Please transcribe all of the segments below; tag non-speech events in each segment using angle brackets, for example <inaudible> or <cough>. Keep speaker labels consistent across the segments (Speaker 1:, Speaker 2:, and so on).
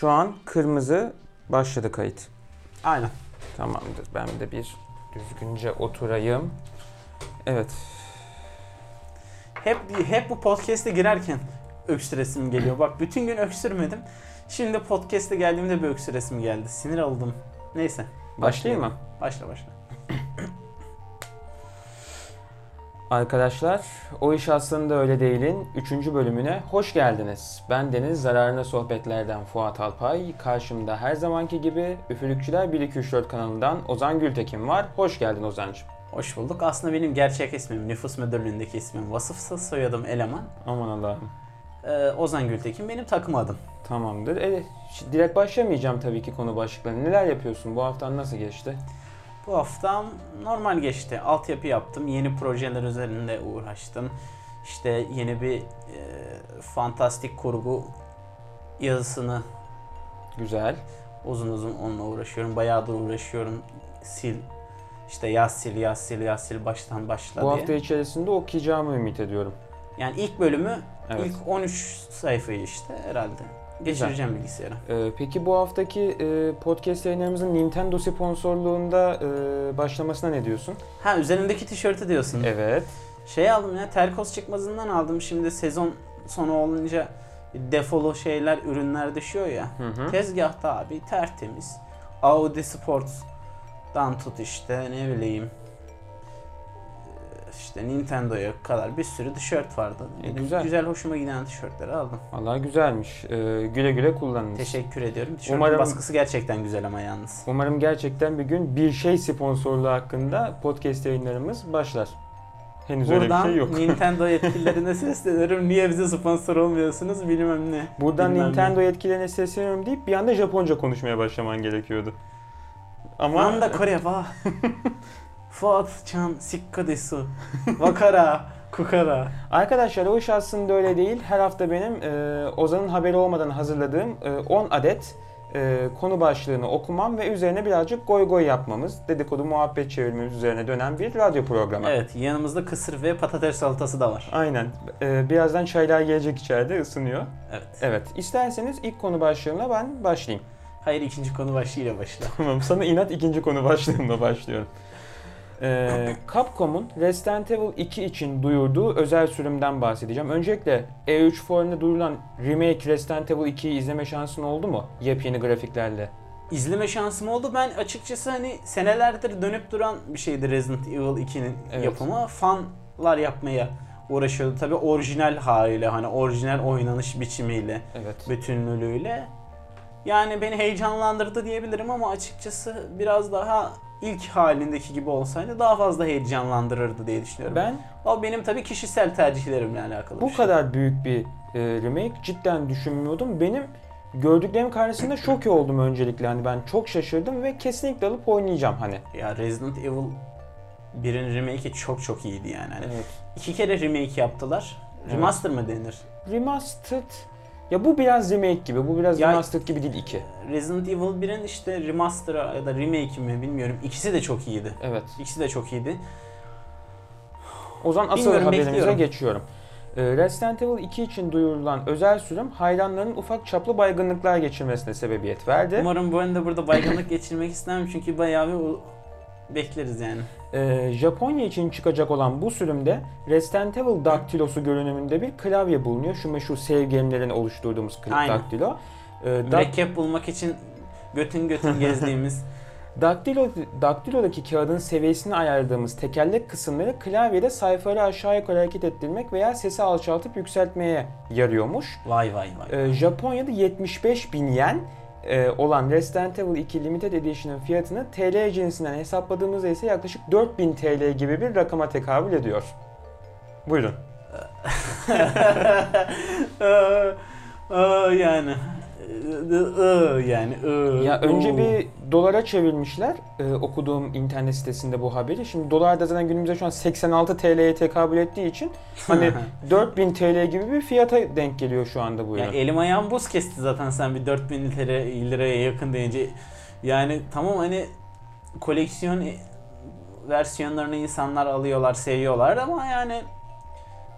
Speaker 1: Şu an kırmızı başladı kayıt.
Speaker 2: Aynen.
Speaker 1: Tamamdır. Ben de bir düzgünce oturayım. Evet.
Speaker 2: Hep hep bu podcast'e girerken öksüresim geliyor. Bak bütün gün öksürmedim. Şimdi podcast'e geldiğimde bir öksüresim geldi. Sinir oldum. Neyse.
Speaker 1: Başlayayım mı?
Speaker 2: Başla başla.
Speaker 1: Arkadaşlar, O İş Aslında Öyle Değil'in 3. bölümüne hoş geldiniz. Ben Deniz Zararına Sohbetler'den Fuat Alpay. Karşımda her zamanki gibi Üfürükçüler 1-2-3-4 kanalından Ozan Gültekin var. Hoş geldin Ozan'cığım.
Speaker 2: Hoş bulduk. Aslında benim gerçek ismim, nüfus müdürlüğündeki ismim vasıfsız, soyadım Eleman.
Speaker 1: Aman Allah'ım.
Speaker 2: Ee, Ozan Gültekin benim takım adım.
Speaker 1: Tamamdır. Şi- direkt başlamayacağım tabii ki konu başlıklarına. Neler yapıyorsun? Bu haftan nasıl geçti?
Speaker 2: Bu haftam normal geçti. Altyapı yaptım. Yeni projeler üzerinde uğraştım. İşte yeni bir e, fantastik kurgu yazısını
Speaker 1: Güzel.
Speaker 2: uzun uzun onunla uğraşıyorum. Bayağıdır uğraşıyorum. Sil işte yaz sil yaz sil yaz sil baştan başla
Speaker 1: Bu
Speaker 2: diye.
Speaker 1: hafta içerisinde okuyacağımı ümit ediyorum.
Speaker 2: Yani ilk bölümü
Speaker 1: Evet.
Speaker 2: ilk 13 sayfayı işte herhalde geçireceğim bilgisayara.
Speaker 1: Ee, peki bu haftaki e, podcast yayınlarımızın Nintendo sponsorluğunda e, başlamasına ne diyorsun?
Speaker 2: Ha üzerindeki tişörtü diyorsun.
Speaker 1: Evet.
Speaker 2: Şey aldım ya Terkos çıkmazından aldım. Şimdi sezon sonu olunca defolu şeyler ürünler düşüyor ya.
Speaker 1: Hı hı.
Speaker 2: Tezgahta abi tertemiz. Audi Sports'dan tut işte ne bileyim işte Nintendo'ya kadar bir sürü tişört vardı.
Speaker 1: E, güzel.
Speaker 2: güzel hoşuma giden tişörtleri aldım.
Speaker 1: Vallahi güzelmiş. Ee, güle güle kullanınız.
Speaker 2: Teşekkür ediyorum. Tişörtün
Speaker 1: Umarım-
Speaker 2: baskısı gerçekten güzel ama yalnız.
Speaker 1: Umarım gerçekten bir gün bir şey sponsorluğu hakkında podcast yayınlarımız başlar. Henüz öyle bir
Speaker 2: Buradan
Speaker 1: şey yok. <laughs>
Speaker 2: Nintendo yetkililerine sesleniyorum. Niye bize sponsor olmuyorsunuz bilmem ne.
Speaker 1: Buradan
Speaker 2: bilmem ne.
Speaker 1: Nintendo yetkililerine sesleniyorum deyip bir anda Japonca konuşmaya başlaman gerekiyordu. Ama
Speaker 2: Manda Kore wa <laughs> Fuat Chan Sikka desu. Wakara Kukara.
Speaker 1: Arkadaşlar o iş aslında öyle değil. Her hafta benim e, Ozan'ın haberi olmadan hazırladığım e, 10 adet e, konu başlığını okumam ve üzerine birazcık goy goy yapmamız, dedikodu muhabbet çevirmemiz üzerine dönen bir radyo programı.
Speaker 2: Evet yanımızda kısır ve patates salatası da var.
Speaker 1: Aynen. E, birazdan çaylar gelecek içeride ısınıyor.
Speaker 2: Evet.
Speaker 1: Evet. İsterseniz ilk konu başlığımla ben başlayayım.
Speaker 2: Hayır ikinci konu başlığıyla başla.
Speaker 1: Tamam. Sana inat ikinci konu başlığımla başlıyorum. Ee, Capcom'un Resident Evil 2 için duyurduğu özel sürümden bahsedeceğim. Öncelikle E3 Forum'da duyurulan remake Resident Evil 2'yi izleme şansın oldu mu? Yepyeni grafiklerle.
Speaker 2: İzleme şansım oldu. Ben açıkçası hani senelerdir dönüp duran bir şeydi Resident Evil 2'nin
Speaker 1: Evet.
Speaker 2: yapımı. Fanlar yapmaya uğraşıyordu. Tabi orijinal haliyle hani orijinal oynanış biçimiyle,
Speaker 1: Evet.
Speaker 2: bütünlüğüyle. Yani beni heyecanlandırdı diyebilirim ama açıkçası biraz daha ilk halindeki gibi olsaydı daha fazla heyecanlandırırdı diye düşünüyorum.
Speaker 1: Ben
Speaker 2: O benim tabii kişisel tercihlerimle alakalı
Speaker 1: bu
Speaker 2: bir şey.
Speaker 1: kadar büyük bir e, remake cidden düşünmüyordum. Benim gördüklerim karşısında şok oldum öncelikle. Hani ben çok şaşırdım ve kesinlikle alıp oynayacağım hani.
Speaker 2: Ya Resident Evil 1'in remake'i çok çok iyiydi yani. Hani
Speaker 1: Evet.
Speaker 2: iki kere remake yaptılar.
Speaker 1: Evet.
Speaker 2: Remaster mı denir?
Speaker 1: Remastered ya bu biraz remake gibi. Bu biraz
Speaker 2: Ya-
Speaker 1: remastered gibi değil 2.
Speaker 2: Resident Evil 1'in işte remaster'ı ya da remake mi bilmiyorum. İkisi de çok iyiydi.
Speaker 1: Evet.
Speaker 2: İkisi de çok iyiydi.
Speaker 1: O zaman asıl
Speaker 2: Bilmiyorum,
Speaker 1: haberimize
Speaker 2: bekliyorum.
Speaker 1: geçiyorum. Ee, Resident Evil 2 için duyurulan özel sürüm hayranların ufak çaplı baygınlıklar geçirmesine sebebiyet verdi.
Speaker 2: Umarım bu arada burada baygınlık geçirmek istemem çünkü bayağı bir bekleriz yani.
Speaker 1: Ee, Japonya için çıkacak olan bu sürümde Resident Evil daktilosu görünümünde bir klavye bulunuyor. Şu meşhur sevgemlerin oluşturduğumuz kl-
Speaker 2: Aynen.
Speaker 1: daktilo. Ee, dak-
Speaker 2: Mürekkep bulmak için götün götün <laughs> gezdiğimiz
Speaker 1: daktilo, daktilodaki kağıdın seviyesini ayarladığımız tekerlek kısımları klavyede sayfaları aşağı yukarı hareket ettirmek veya sesi alçaltıp yükseltmeye yarıyormuş.
Speaker 2: vay vay vay.
Speaker 1: Ee, Japonya'da 75 bin yen e, olan Resident Evil 2 Limited Edition'ın fiyatını TL cinsinden hesapladığımızda ise yaklaşık 4000 TL gibi bir rakama tekabül ediyor. Buyurun.
Speaker 2: Aa, <laughs> aa, yani yani
Speaker 1: Ya önce bir dolara çevirmişler e, okuduğum internet sitesinde bu haberi. Şimdi dolar da zaten günümüzde şu an 86 TL'ye tekabül ettiği için hani 4000 TL gibi bir fiyata denk geliyor şu anda bu
Speaker 2: Ya
Speaker 1: ürün.
Speaker 2: elim ayağım buz kesti zaten sen bir 4000 lira, liraya yakın deyince. Yani tamam hani koleksiyon versiyonlarını insanlar alıyorlar, seviyorlar ama yani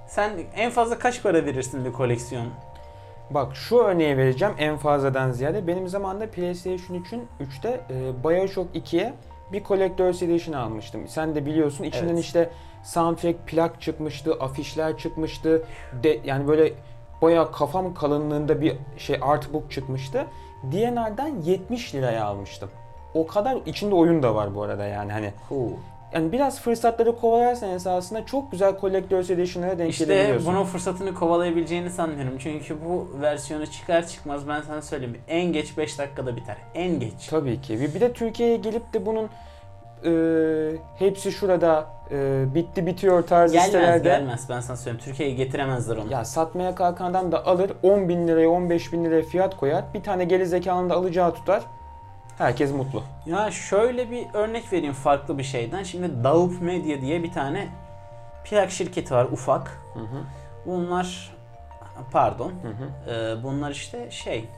Speaker 2: sen en fazla kaç para verirsin bir koleksiyon
Speaker 1: Bak şu örneği vereceğim en fazladan ziyade. Benim zamanımda PlayStation 3'ün 3'te e, Bioshock 2'ye bir Collector's Edition almıştım. Sen de biliyorsun içinden
Speaker 2: Evet.
Speaker 1: işte soundtrack plak çıkmıştı, afişler çıkmıştı. De, yani böyle bayağı kafam kalınlığında bir şey artbook çıkmıştı. DNR'dan 70 liraya almıştım. O kadar içinde oyun da var bu arada yani hani.
Speaker 2: Hu.
Speaker 1: Yani biraz fırsatları kovalarsan esasında çok güzel Collector's Edition'lara denk
Speaker 2: İşte
Speaker 1: gelebiliyorsun.
Speaker 2: bunun fırsatını kovalayabileceğini sanmıyorum. Çünkü bu versiyonu çıkar çıkmaz ben sana söyleyeyim. En geç 5 dakikada biter. En geç.
Speaker 1: Tabii ki. Bir de Türkiye'ye gelip de bunun e, hepsi şurada e, bitti bitiyor tarzı
Speaker 2: Gelmez
Speaker 1: sitelerde
Speaker 2: gelmez ben sana söyleyeyim. Türkiye'ye getiremezler onu.
Speaker 1: ya satmaya kalkan adam da alır 10 bin liraya 15 bin liraya fiyat koyar. Bir tane geri zekalının da alacağı tutar. Herkes mutlu.
Speaker 2: Ya şöyle bir örnek vereyim farklı bir şeyden. Şimdi Daup Media diye bir tane plak şirketi var ufak.
Speaker 1: Hı hı,
Speaker 2: Bunlar pardon.
Speaker 1: hı hı.
Speaker 2: Ee, bunlar işte şey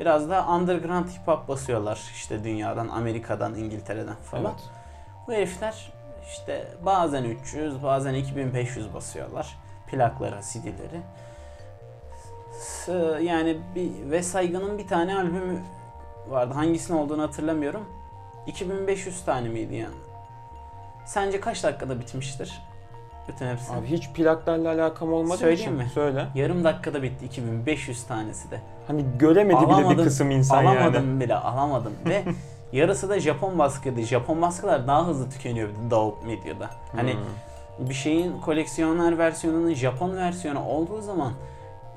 Speaker 2: biraz da underground hip hop basıyorlar işte dünyadan, Amerika'dan, İngiltere'den falan.
Speaker 1: Evet.
Speaker 2: Bu herifler işte bazen 300, bazen 2500 basıyorlar plaklara, CD'leri. Yani bir ve Saygın'ın bir tane albümü vardı. Hangisinin olduğunu hatırlamıyorum. 2500 tane miydi yani? Sence kaç dakikada bitmiştir? Bütün hepsi.
Speaker 1: Abi hiç plaklarla alakam olmadığı
Speaker 2: Söyleyeyim
Speaker 1: için
Speaker 2: mi?
Speaker 1: söyle.
Speaker 2: Yarım dakikada bitti 2500 tanesi de.
Speaker 1: Hani göremedi bile bir
Speaker 2: Alamadım,
Speaker 1: kısım insan
Speaker 2: alamadım
Speaker 1: yani.
Speaker 2: bile alamadım ve <laughs> yarısı da Japon baskıydı. Japon baskılar daha hızlı tükeniyor Daup Medya'da. Hani
Speaker 1: Hmm.
Speaker 2: bir şeyin koleksiyoner versiyonunun Japon versiyonu olduğu zaman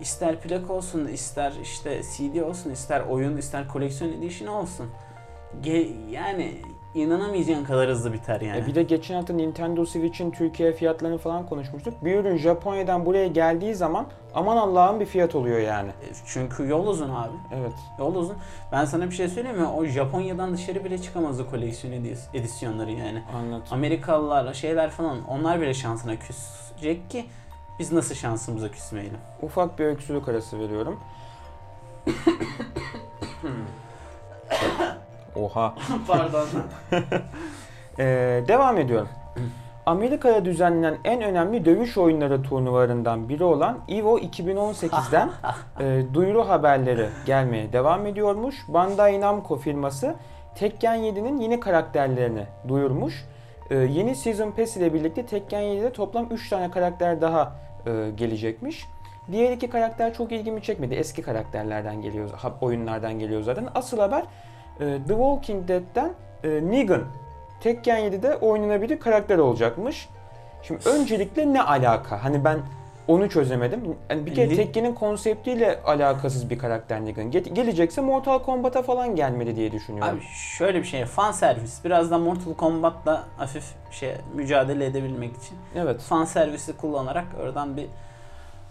Speaker 2: ister plak olsun, ister işte CD olsun, ister oyun, ister koleksiyon edition olsun. Ge- yani inanamayacağın kadar hızlı biter yani.
Speaker 1: E bir de geçen hafta Nintendo Switch'in Türkiye fiyatlarını falan konuşmuştuk. Bir ürün Japonya'dan buraya geldiği zaman aman Allah'ın bir fiyat oluyor yani.
Speaker 2: E, Çünkü yol uzun abi.
Speaker 1: Evet.
Speaker 2: Yol uzun. Ben sana bir şey söyleyeyim mi? O Japonya'dan dışarı bile çıkamaz o koleksiyon edis- edisyonları yani.
Speaker 1: Anlat.
Speaker 2: Amerikalılar şeyler falan onlar bile şansına küsecek ki biz nasıl şansımıza küsmeyelim.
Speaker 1: Ufak bir öksürük arası veriyorum. Oha. <laughs>
Speaker 2: Pardon.
Speaker 1: Ee, devam ediyorum. Amerika'da düzenlenen en önemli dövüş oyunları turnuvalarından biri olan EVO 2018'den <laughs> e, duyuru haberleri gelmeye devam ediyormuş. Bandai Namco firması Tekken 7'nin yeni karakterlerini duyurmuş. E, yeni Season Pass ile birlikte Tekken 7'de toplam 3 tane karakter daha e, gelecekmiş. Diğer iki karakter çok ilgimi çekmedi. Eski karakterlerden geliyor, oyunlardan geliyor zaten. Asıl haber e, The Walking Dead'den e, Negan Tekken 7'de oynanabilir karakter olacakmış. Şimdi öncelikle ne alaka? Hani ben onu çözemedim. Yani bir kere
Speaker 2: Li-
Speaker 1: Tekken'in konseptiyle alakasız bir karakter Negan. Ge- gelecekse Mortal Kombat'a falan gelmeli diye düşünüyorum.
Speaker 2: Abi şöyle bir şey fan servis. Biraz da Mortal Kombat'la hafif şey mücadele edebilmek için
Speaker 1: evet.
Speaker 2: fan servisi kullanarak oradan bir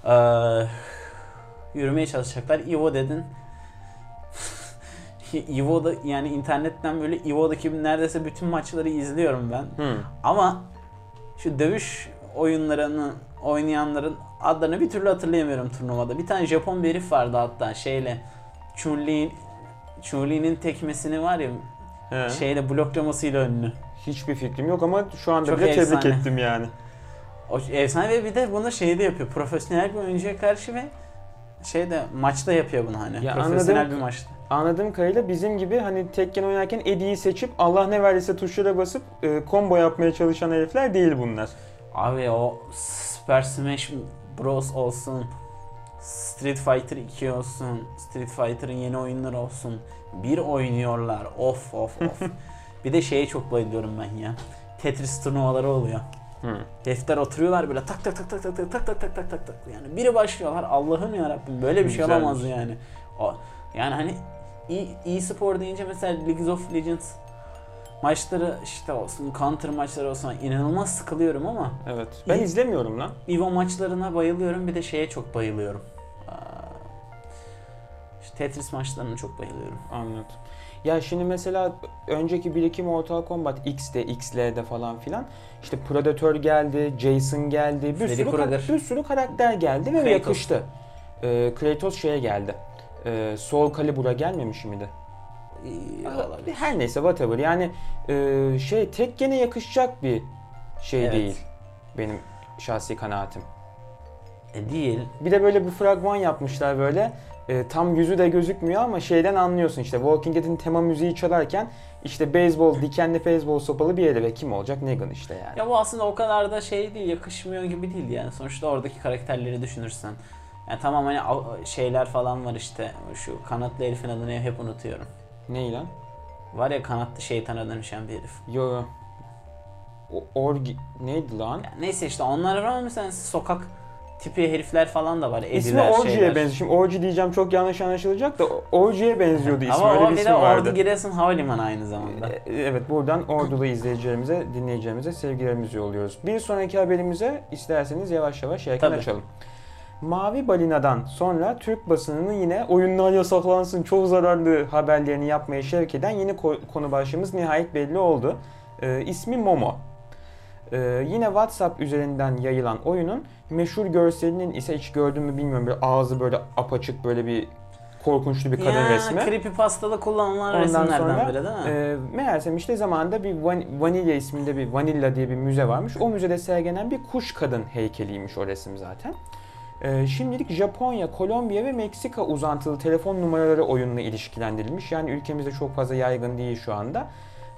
Speaker 2: eee, yürümeye çalışacaklar. Evo dedin. <laughs> Evo'da yani internetten böyle Evo'daki neredeyse bütün maçları izliyorum ben.
Speaker 1: Hmm.
Speaker 2: Ama şu dövüş oyunlarını oynayanların adlarını bir türlü hatırlayamıyorum turnuvada. Bir tane Japon bir herif vardı hatta şeyle Chun-Li Chun-Li'nin tekmesini var ya
Speaker 1: He.
Speaker 2: şeyle bloklamasıyla ünlü.
Speaker 1: Hiçbir fikrim yok ama şu anda
Speaker 2: Çok
Speaker 1: bile tebrik
Speaker 2: efsane.
Speaker 1: ettim yani.
Speaker 2: O efsane ve bir de bunu şeyde yapıyor. Profesyonel bir oyuncuya karşı ve şeyde maçta yapıyor bunu hani.
Speaker 1: Ya
Speaker 2: Profesyonel
Speaker 1: anladım.
Speaker 2: bir maçta.
Speaker 1: Anladığım kadarıyla bizim gibi hani Tekken oynarken Eddie'yi seçip Allah ne verdiyse tuşlara basıp e, combo yapmaya çalışan herifler değil bunlar.
Speaker 2: Abi o Super Smash Bros olsun, Street Fighter 2 olsun, Street Fighter'ın yeni oyunları olsun. Bir oynuyorlar. Of of of. bir de şeye çok bayılıyorum ben ya. Tetris turnuvaları oluyor.
Speaker 1: Hmm.
Speaker 2: Herifler oturuyorlar böyle tak tak tak tak tak tak tak tak tak tak tak tak. Yani biri başlıyorlar. Allah'ım ya Rabbim böyle bir şey
Speaker 1: Güzelmiş.
Speaker 2: olamaz yani. O yani hani e- e-spor deyince mesela League of Legends maçları işte olsun, counter maçları olsun inanılmaz sıkılıyorum ama
Speaker 1: Evet. Ben
Speaker 2: İyi.
Speaker 1: izlemiyorum lan.
Speaker 2: Evo maçlarına bayılıyorum bir de şeye çok bayılıyorum. Aa, işte Tetris maçlarına çok bayılıyorum.
Speaker 1: Anladım. Ya şimdi mesela önceki 1-2 Mortal Kombat X'de, XL'de falan filan işte Predator geldi, Jason geldi, bir
Speaker 2: Freddy
Speaker 1: sürü,
Speaker 2: Krueger.
Speaker 1: bir sürü karakter geldi ve
Speaker 2: Kratos.
Speaker 1: yakıştı. Ee, Kratos şeye geldi. Ee, Soul Calibur'a gelmemiş miydi?
Speaker 2: Olabilir.
Speaker 1: Her neyse whatever yani e, şey Tekken'e yakışacak bir şey
Speaker 2: Evet.
Speaker 1: değil benim şahsi kanaatim.
Speaker 2: E, değil.
Speaker 1: Bir de böyle bir fragman yapmışlar böyle. e, tam yüzü de gözükmüyor ama şeyden anlıyorsun işte Walking Dead'in tema müziği çalarken işte beyzbol, dikenli beyzbol sopalı bir yere ve kim olacak? Negan işte yani.
Speaker 2: Ya bu aslında o kadar da şey değil, yakışmıyor gibi değil yani. Sonuçta oradaki karakterleri düşünürsen. Yani tamam hani şeyler falan var işte. Şu kanatlı herifin adını hep unutuyorum.
Speaker 1: Ne lan?
Speaker 2: Var ya kanatlı şeytana dönüşen bir herif.
Speaker 1: Yo yo. O, orgi... Neydi lan?
Speaker 2: Yani neyse işte onlar var ama mesela sokak tipi herifler falan da var.
Speaker 1: İsmi
Speaker 2: Ediler,
Speaker 1: Orji'ye
Speaker 2: şeyler.
Speaker 1: benziyor. Şimdi Orji diyeceğim çok yanlış anlaşılacak da Orji'ye benziyordu ismi.
Speaker 2: Ama
Speaker 1: Öyle bir ismi vardı.
Speaker 2: Ordu Giresun Havalimanı aynı zamanda.
Speaker 1: E, Evet buradan ordulu izleyicilerimize, dinleyicilerimize sevgilerimizi yolluyoruz. Bir sonraki haberimize isterseniz yavaş yavaş yelken
Speaker 2: Tabii.
Speaker 1: açalım. Mavi Balina'dan sonra Türk basınının yine oyunlar yasaklansın çok zararlı haberlerini yapmaya şevk eden yeni ko- konu başlığımız nihayet belli oldu. Ee, ismi Momo. Ee, yine WhatsApp üzerinden yayılan oyunun meşhur görselinin ise hiç gördün mü bilmiyorum. Bir ağzı böyle apaçık böyle bir korkunçlu bir kadın
Speaker 2: ya,
Speaker 1: resmi.
Speaker 2: Creepypasta'da kullanılan
Speaker 1: Ondan
Speaker 2: resimlerden
Speaker 1: sonra
Speaker 2: biri değil mi?
Speaker 1: e, meğersem işte zamanında bir Van- Vanilla isminde bir Vanilla diye bir müze varmış. O müzede sergilenen bir kuş kadın heykeliymiş o resim zaten. E, şimdilik Japonya, Kolombiya ve Meksika uzantılı telefon numaraları oyunla ilişkilendirilmiş. Yani ülkemizde çok fazla yaygın değil şu anda.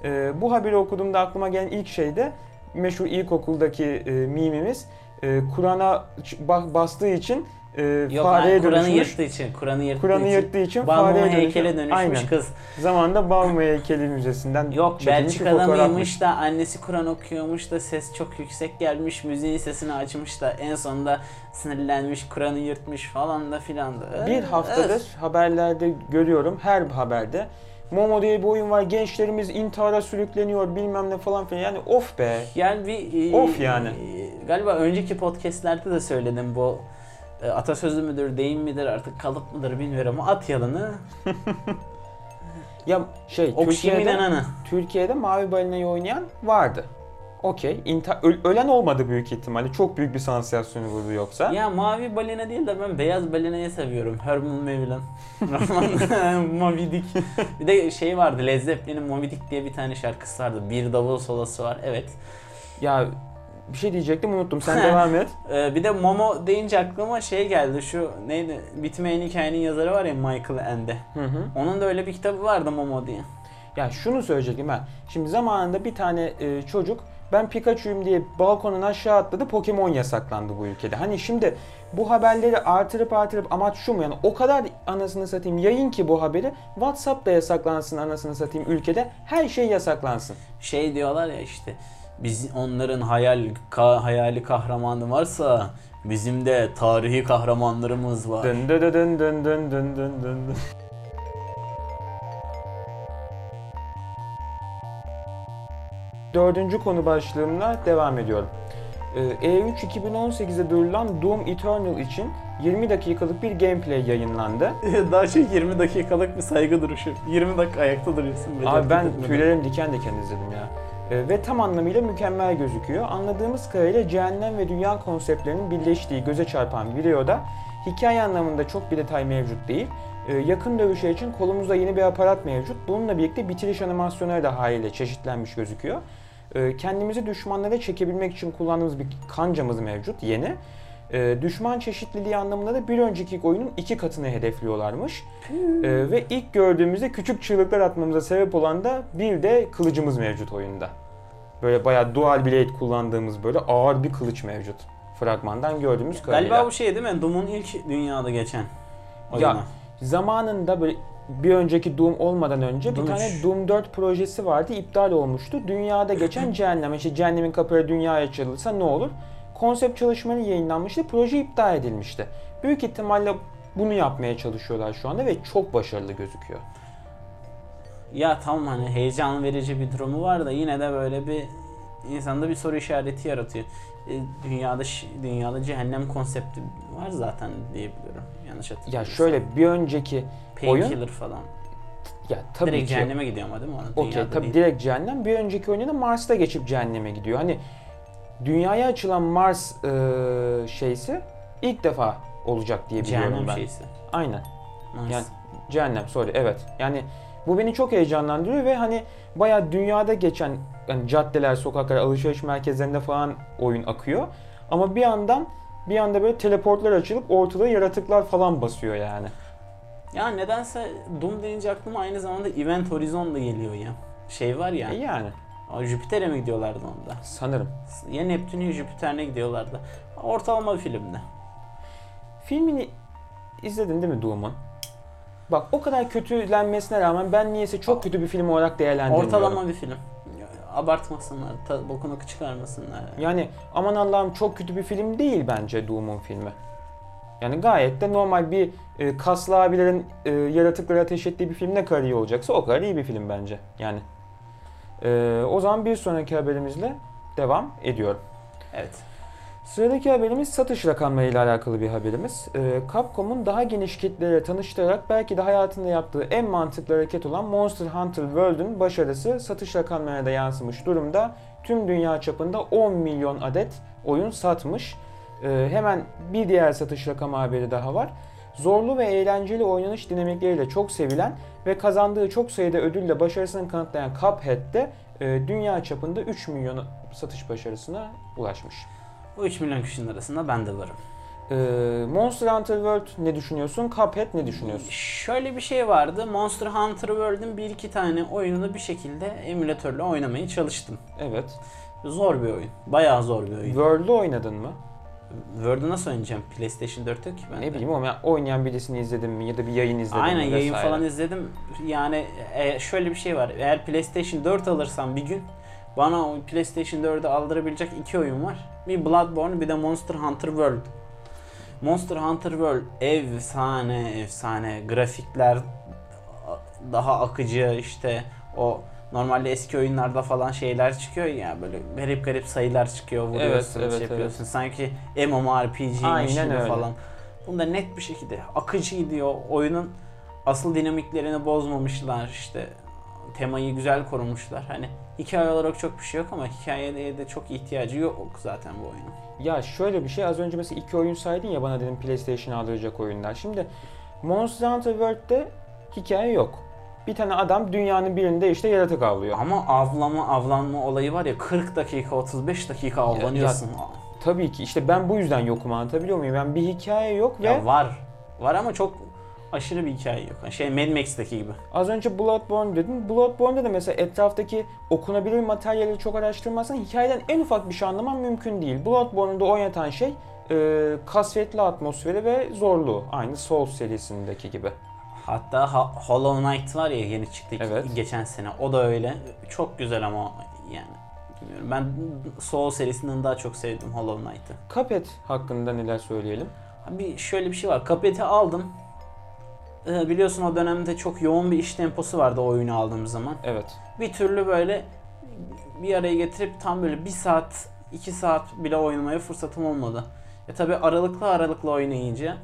Speaker 1: E, bu haberi okuduğumda aklıma gelen ilk şey de meşhur ilkokuldaki e, mimimiz e, Kur'an'a bastığı için e,
Speaker 2: Yok
Speaker 1: fareye
Speaker 2: yani Kur'an'ı
Speaker 1: dönüşmüş.
Speaker 2: yırttığı için. Kur'an'ı yırttığı
Speaker 1: Kur'an'ı
Speaker 2: için.
Speaker 1: yırttığı için
Speaker 2: Balmumu
Speaker 1: fareye
Speaker 2: heykele dönüşmüş
Speaker 1: Aynen.
Speaker 2: kız.
Speaker 1: Zamanında Balmumu Heykeli Müzesi'nden <laughs>
Speaker 2: Yok
Speaker 1: bir
Speaker 2: Belçika'da mıymış da annesi Kur'an okuyormuş da ses çok yüksek gelmiş müziğin sesini açmış da en sonunda sinirlenmiş Kur'an'ı yırtmış falan da filan da.
Speaker 1: Bir
Speaker 2: Ee,
Speaker 1: haftadır
Speaker 2: öf.
Speaker 1: haberlerde görüyorum her haberde. Momo diye bir oyun var gençlerimiz intihara sürükleniyor bilmem ne falan filan yani of be.
Speaker 2: Yani bir... e,
Speaker 1: Of yani.
Speaker 2: e, Galiba önceki podcastlerde de söyledim bu e, atasözü müdür, deyim midir artık kalıp mıdır bilmiyorum ama at yalanı, <laughs>
Speaker 1: Ya şey Türkiye'de. Türkiye'de Mavi Balina'yı oynayan vardı. Okey. Ölen olmadı büyük ihtimalle. Çok büyük bir sansasyonu vurdu yoksa.
Speaker 2: Ya mavi balina değil de ben beyaz balinayı seviyorum. Herman Mevlan. <laughs> Roman Moby Dick. Bir de şey vardı Led Zeppelin'in Moby Dick diye bir tane şarkısı vardı. Bir davul solası var. Evet.
Speaker 1: Ya bir şey diyecektim unuttum. Sen devam et.
Speaker 2: Ee, bir de Momo deyince aklıma şey geldi. Şu neydi? Bitmeyen hikayenin yazarı var ya Michael Ende.
Speaker 1: Hı hı.
Speaker 2: Onun da öyle bir kitabı vardı Momo diye.
Speaker 1: Ya şunu söyleyecektim ben. Şimdi zamanında bir tane e, çocuk ben Pikachu'yum diye balkonun aşağı atladı. Pokemon yasaklandı bu ülkede. Hani şimdi bu haberleri artırıp artırıp amaç şu mu yani o kadar anasını satayım yayın ki bu haberi WhatsApp da yasaklansın anasını satayım ülkede her şey yasaklansın.
Speaker 2: Şey diyorlar ya işte biz onların hayal ka, hayali kahramanı varsa bizim de tarihi kahramanlarımız var.
Speaker 1: Dın dın dın dın dın dın dın dın. Dördüncü konu başlığımla devam ediyorum. Ee, e E3 2018'de duyurulan Doom Eternal için 20 dakikalık bir gameplay yayınlandı. <laughs>
Speaker 2: Daha şey 20 dakikalık bir saygı duruşu. 20 dakika ayakta duruyorsun.
Speaker 1: Abi ben tüylerim diken diken izledim ya. Ee, ve tam anlamıyla mükemmel gözüküyor. Anladığımız kadarıyla cehennem ve dünya konseptlerinin birleştiği göze çarpan videoda hikaye anlamında çok bir detay mevcut değil. Ee, yakın dövüşler için kolumuzda yeni bir aparat mevcut. Bununla birlikte bitiriş animasyonları da haliyle çeşitlenmiş gözüküyor. Ee, kendimizi düşmanlara çekebilmek için kullandığımız bir kancamız mevcut yeni. Düşman çeşitliliği anlamında da bir önceki oyunun iki katını hedefliyorlarmış. Ve ilk gördüğümüzde küçük çığlıklar atmamıza sebep olan da bir de kılıcımız mevcut oyunda. Böyle bayağı dual blade kullandığımız böyle ağır bir kılıç mevcut. Fragmandan gördüğümüz kadarıyla.
Speaker 2: Galiba bu şey değil mi? Doom'un ilk dünyada geçen oyunu.
Speaker 1: Ya zamanında böyle bir önceki Doom olmadan önce
Speaker 2: Doom
Speaker 1: bir tane. Doom 4 projesi vardı iptal olmuştu. Dünyada geçen <clears throat> cehennem işte cehennemin kapıları dünyaya açılırsa ne olur? Konsept çalışmaları yayınlanmıştı. Proje iptal edilmişti. Büyük ihtimalle bunu yapmaya çalışıyorlar şu anda ve çok başarılı gözüküyor.
Speaker 2: Ya tamam hani heyecan verici bir durumu var da yine de böyle bir insanda bir soru işareti yaratıyor. E, dünyada dünyada cehennem konsepti var zaten diyebiliyorum. Yanlış
Speaker 1: Ya
Speaker 2: hatırlamıyorsam.
Speaker 1: şöyle bir önceki oyun
Speaker 2: Painkiller falan.
Speaker 1: ya tabii
Speaker 2: Direkt
Speaker 1: ki
Speaker 2: cehenneme gidiyor ama değil mi? Onun
Speaker 1: Okey tabii
Speaker 2: değil.
Speaker 1: direkt cehennem. Bir önceki oyunda da Mars'ta geçip cehenneme gidiyor. Hani dünyaya açılan Mars e, şeysi ilk defa olacak diye biliyorum
Speaker 2: Cehennem
Speaker 1: ben.
Speaker 2: şeysi.
Speaker 1: Aynen.
Speaker 2: Mars.
Speaker 1: Yani cehennem sorry evet. Yani bu beni çok heyecanlandırıyor ve hani bayağı dünyada geçen yani caddeler, sokaklar, alışveriş merkezlerinde falan oyun akıyor. Ama bir yandan bir anda böyle teleportlar açılıp ortada yaratıklar falan basıyor yani.
Speaker 2: Ya nedense Doom deyince aklıma aynı zamanda Event Horizon da geliyor ya. Şey var ya.
Speaker 1: E yani
Speaker 2: Jüpiter'e mi gidiyorlardı onda?
Speaker 1: sanırım.
Speaker 2: Ya Neptün ya Jüpiter'e gidiyorlardı. Ortalama bir filmdi.
Speaker 1: Filmini izledin değil mi Doom'un? Bak o kadar kötülenmesine rağmen ben niyeyse çok kötü bir film olarak değerlendirmiyorum.
Speaker 2: Ortalama bir film. Abartmasınlar, ta, bokunu çıkarmasınlar.
Speaker 1: Yani aman Allah'ım çok kötü bir film değil bence Doom'un filmi. Yani gayet de normal bir e, kaslı abilerin e, yaratıkları ateş ettiği bir film ne kadar iyi olacaksa o kadar iyi bir film bence. Yani e, o zaman bir sonraki haberimizle devam ediyorum.
Speaker 2: Evet.
Speaker 1: Sıradaki haberimiz satış rakamlarıyla alakalı bir haberimiz. Ee, Capcom'un daha geniş kitlelere tanıştırarak belki de hayatında yaptığı en mantıklı hareket olan Monster Hunter World'ün başarısı satış rakamlarına da yansımış durumda. Tüm dünya çapında 10 milyon adet oyun satmış. Ee, hemen bir diğer satış rakamı haberi daha var. Zorlu ve eğlenceli oynanış dinamikleriyle çok sevilen ve kazandığı çok sayıda ödülle başarısını kanıtlayan Cuphead de e, dünya çapında 3 milyon satış başarısına ulaşmış.
Speaker 2: Bu 3 milyon kişinin arasında ben de varım.
Speaker 1: Ee, Monster Hunter World ne düşünüyorsun? Cuphead ne düşünüyorsun?
Speaker 2: Şöyle bir şey vardı. Monster Hunter World'ün bir iki tane oyununu bir şekilde emülatörle oynamaya çalıştım.
Speaker 1: Evet.
Speaker 2: Zor bir oyun. Bayağı zor bir oyun.
Speaker 1: World'u oynadın mı?
Speaker 2: World'u nasıl oynayacağım? PlayStation 4'te ki ben
Speaker 1: Ne bileyim ama ya oynayan birisini izledin mi ya da bir yayın izledin
Speaker 2: Aynen
Speaker 1: mi
Speaker 2: yayın
Speaker 1: vesaire.
Speaker 2: falan izledim. Yani e, şöyle bir şey var. Eğer PlayStation 4 alırsam bir gün bana o PlayStation 4'ü aldırabilecek iki oyun var. Bir Bloodborne bir de Monster Hunter World. Monster Hunter World efsane efsane grafikler daha akıcı işte o normalde eski oyunlarda falan şeyler çıkıyor ya böyle garip garip sayılar çıkıyor vuruyorsun
Speaker 1: Evet, evet,
Speaker 2: şey yapıyorsun sanki MMORPG'ymiş gibi
Speaker 1: öyle.
Speaker 2: falan. Bunda net bir şekilde akıcı gidiyor. Oyunun asıl dinamiklerini bozmamışlar işte temayı güzel korumuşlar. Hani hikaye olarak çok bir şey yok ama hikayeye de çok ihtiyacı yok zaten bu oyunun.
Speaker 1: Ya şöyle bir şey az önce mesela iki oyun saydın ya bana dedim PlayStation aldıracak oyunlar. Şimdi Monster Hunter World'de hikaye yok. Bir tane adam dünyanın birinde işte yaratık avlıyor.
Speaker 2: Ama avlama avlanma olayı var ya 40 dakika 35 dakika avlanıyorsun.
Speaker 1: Tabii ki işte ben bu yüzden yokum anlatabiliyor muyum? Yani bir hikaye yok ve
Speaker 2: Ya var. Var ama çok aşırı bir hikaye yok. Şey Mad Max'teki gibi.
Speaker 1: Az önce Bloodborne dedin. Bloodborne'da da mesela etraftaki okunabilir materyali çok araştırmazsan hikayeden en ufak bir şey anlaman mümkün değil. Bloodborne'da oynatan şey e, kasvetli atmosferi ve zorluğu. Aynı Souls serisindeki gibi.
Speaker 2: Hatta Ha- Hollow Knight var ya yeni çıktı
Speaker 1: Evet.
Speaker 2: geçen sene. O da öyle. Çok güzel ama yani. Bilmiyorum. Ben Soul serisinden daha çok sevdim Hollow Knight'ı.
Speaker 1: Cuphead hakkında neler söyleyelim?
Speaker 2: Bir şöyle bir şey var. Cuphead'i aldım. Ee, biliyorsun o dönemde çok yoğun bir iş temposu vardı o oyunu aldığım zaman.
Speaker 1: Evet.
Speaker 2: Bir türlü böyle bir araya getirip tam böyle bir saat, iki saat bile oynamaya fırsatım olmadı. E tabi aralıklı aralıklı oynayınca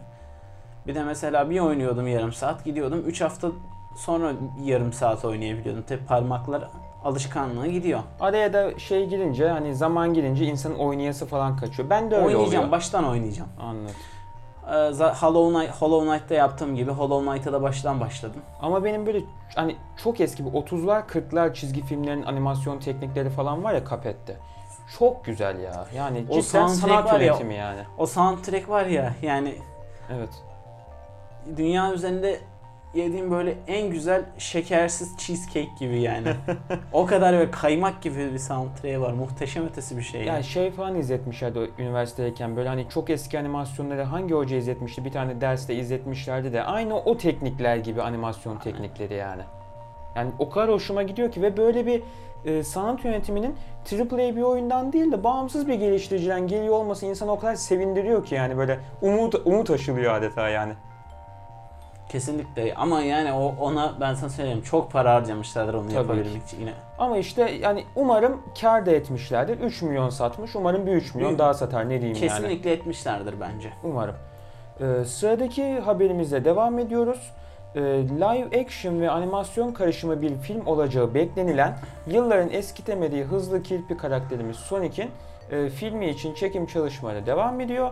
Speaker 2: bir de mesela bir oynuyordum yarım saat gidiyordum. 3 hafta sonra yarım saat oynayabiliyordum. Tabi parmaklar alışkanlığı gidiyor.
Speaker 1: Araya da şey girince hani zaman girince insanın oynayası falan kaçıyor. Ben de öyle
Speaker 2: oynayacağım,
Speaker 1: oluyor.
Speaker 2: baştan oynayacağım.
Speaker 1: Anladım.
Speaker 2: Ee, Hollow, Knight, Hollow Knight'ta yaptığım gibi Hollow Knight'a da baştan başladım.
Speaker 1: Ama benim böyle hani çok eski bu 30'lar 40'lar çizgi filmlerin animasyon teknikleri falan var ya Cuphead'de. Çok güzel ya. Yani
Speaker 2: O
Speaker 1: cidden sanat
Speaker 2: var ya,
Speaker 1: yönetimi yani.
Speaker 2: O soundtrack var ya yani
Speaker 1: Evet.
Speaker 2: dünya üzerinde yediğim böyle en güzel şekersiz cheesecake gibi yani. o kadar böyle kaymak gibi bir soundtrack'i var. Muhteşem ötesi bir şey.
Speaker 1: Yani şey falan izletmişlerdi üniversitedeyken böyle hani çok eski animasyonları hangi hoca izletmişti bir tane derste izletmişlerdi de aynı o teknikler gibi animasyon teknikleri yani. Yani o kadar hoşuma gidiyor ki ve böyle bir e, sanat yönetiminin AAA bir oyundan değil de bağımsız bir geliştiriciden geliyor olması insanı o kadar sevindiriyor ki yani böyle umut umut aşılıyor adeta yani.
Speaker 2: Kesinlikle ama yani o ona ben sana söyleyeyim çok para harcamışlardır onu
Speaker 1: Tabii
Speaker 2: yapabilmek için yine.
Speaker 1: Ama işte yani umarım kar da etmişlerdir. 3 milyon satmış. Umarım bir 3 milyon
Speaker 2: Büyük-
Speaker 1: daha satar ne diyeyim yani.
Speaker 2: Kesinlikle etmişlerdir bence.
Speaker 1: Umarım. Ee, sıradaki haberimizle devam ediyoruz. Ee, live action ve animasyon karışımı bir film olacağı beklenilen, yılların eskitemediği hızlı kirpi karakterimiz Sonic'in e, filmi için çekim çalışmaları devam ediyor.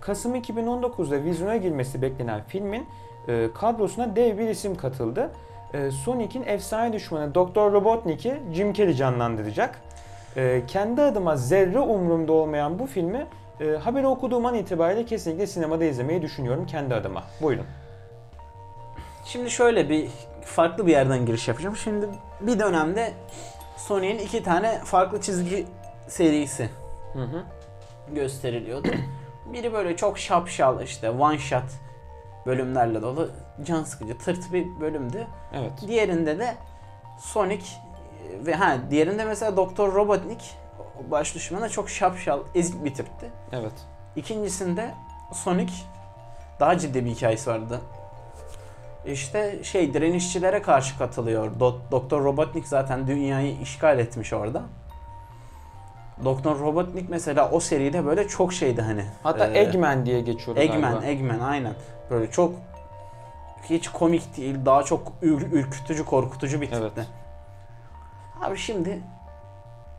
Speaker 1: Kasım 2019'da vizyona girmesi beklenen filmin e, kadrosuna dev bir isim katıldı. E, Sonic'in efsane düşmanı Dr. Robotnik'i Jim Carrey canlandıracak. E, kendi adıma zerre umurumda olmayan bu filmi e, haberi okuduğum an itibariyle kesinlikle sinemada izlemeyi düşünüyorum kendi adıma. Buyurun.
Speaker 2: Şimdi şöyle bir farklı bir yerden giriş yapacağım. Şimdi bir dönemde Sony'nin iki tane farklı çizgi serisi
Speaker 1: Hı hı.
Speaker 2: gösteriliyordu. Biri böyle çok şapşal işte one shot bölümlerle dolu can sıkıcı tırt bir bölümdü.
Speaker 1: Evet.
Speaker 2: Diğerinde de Sonic e, ve ha diğerinde mesela Doktor Robotnik baş düşmanı çok şapşal ezik bir tipti.
Speaker 1: Evet.
Speaker 2: İkincisinde Sonic daha ciddi bir hikayesi vardı. İşte şey direnişçilere karşı katılıyor. Do- Doktor Robotnik zaten dünyayı işgal etmiş orada. Doktor Robotnik mesela o seride böyle çok şeydi hani.
Speaker 1: Hatta
Speaker 2: Ee,
Speaker 1: Eggman diye geçiyordu
Speaker 2: Eggman,
Speaker 1: galiba.
Speaker 2: Eggman aynen. Böyle çok hiç komik değil, daha çok ür- ürkütücü, korkutucu bir tipti.
Speaker 1: Evet.
Speaker 2: Abi şimdi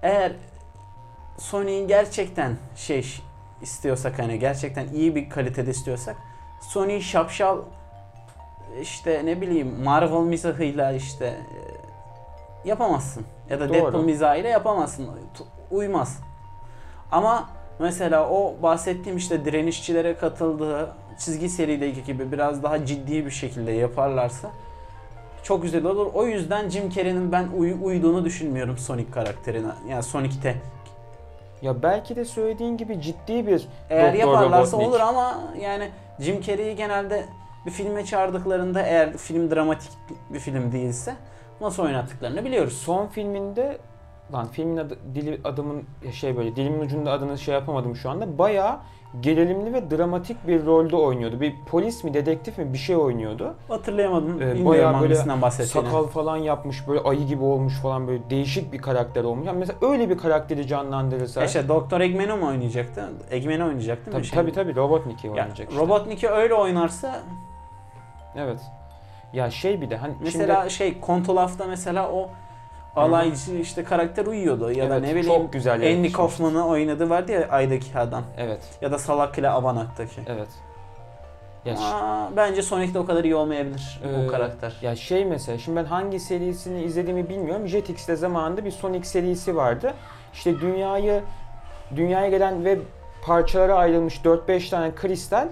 Speaker 2: eğer Sony'in gerçekten şey istiyorsak hani gerçekten iyi bir kalitede istiyorsak Sony şapşal işte ne bileyim Marvel mizahıyla işte e, yapamazsın. Ya da
Speaker 1: Doğru.
Speaker 2: Deadpool mizahıyla yapamazsın. Uymaz. Ama mesela o bahsettiğim işte direnişçilere katıldığı çizgi serideki gibi biraz daha ciddi bir şekilde yaparlarsa çok güzel olur. O yüzden Jim Carrey'nin ben uy- uyduğunu düşünmüyorum Sonic karakterine. Yani Sonic'te.
Speaker 1: Ya belki de söylediğin gibi ciddi bir
Speaker 2: Eğer
Speaker 1: Doktor
Speaker 2: yaparlarsa
Speaker 1: Robotnik.
Speaker 2: olur ama yani Jim Carrey'i genelde bir filme çağırdıklarında eğer film dramatik bir film değilse nasıl oynattıklarını biliyoruz.
Speaker 1: Son filminde lan filmin adı, dili adımın şey böyle dilimin ucunda adını şey yapamadım şu anda. Bayağı gerilimli ve dramatik bir rolde oynuyordu. Bir polis mi, dedektif mi bir şey oynuyordu.
Speaker 2: Hatırlayamadım.
Speaker 1: Ee, bayağı böyle. Sakal falan yapmış, böyle ayı gibi olmuş falan böyle değişik bir karakter olmuş. Yani mesela öyle bir karakteri canlandırırsa
Speaker 2: İşte Doktor Eggman'ı mı oynayacaktı? Eggman'ı oynayacaktı değil
Speaker 1: tabii
Speaker 2: mi? Şey-
Speaker 1: tabii tabii Robotnik'i
Speaker 2: Ya,
Speaker 1: oynayacak işte.
Speaker 2: Robotnik'i öyle oynarsa
Speaker 1: Evet. Ya şey bir de hani
Speaker 2: mesela şey Kontolaf'ta mesela o alaycı işte karakter uyuyordu ya da
Speaker 1: Evet,
Speaker 2: ne bileyim
Speaker 1: çok güzel
Speaker 2: Andy. Kaufman'ı oynadı vardı ya Ay'daki adam
Speaker 1: evet,
Speaker 2: ya da Salak ile Avanak'taki.
Speaker 1: evet. Ya, ş-
Speaker 2: Aa, bence Sonic'te o kadar iyi olmayabilir
Speaker 1: Ee,
Speaker 2: bu karakter.
Speaker 1: ya şey mesela şimdi ben hangi serisini izlediğimi bilmiyorum. Jetix'te zamanında bir Sonic serisi vardı. İşte dünyayı dünyaya gelen ve parçalara ayrılmış 4-5 tane kristal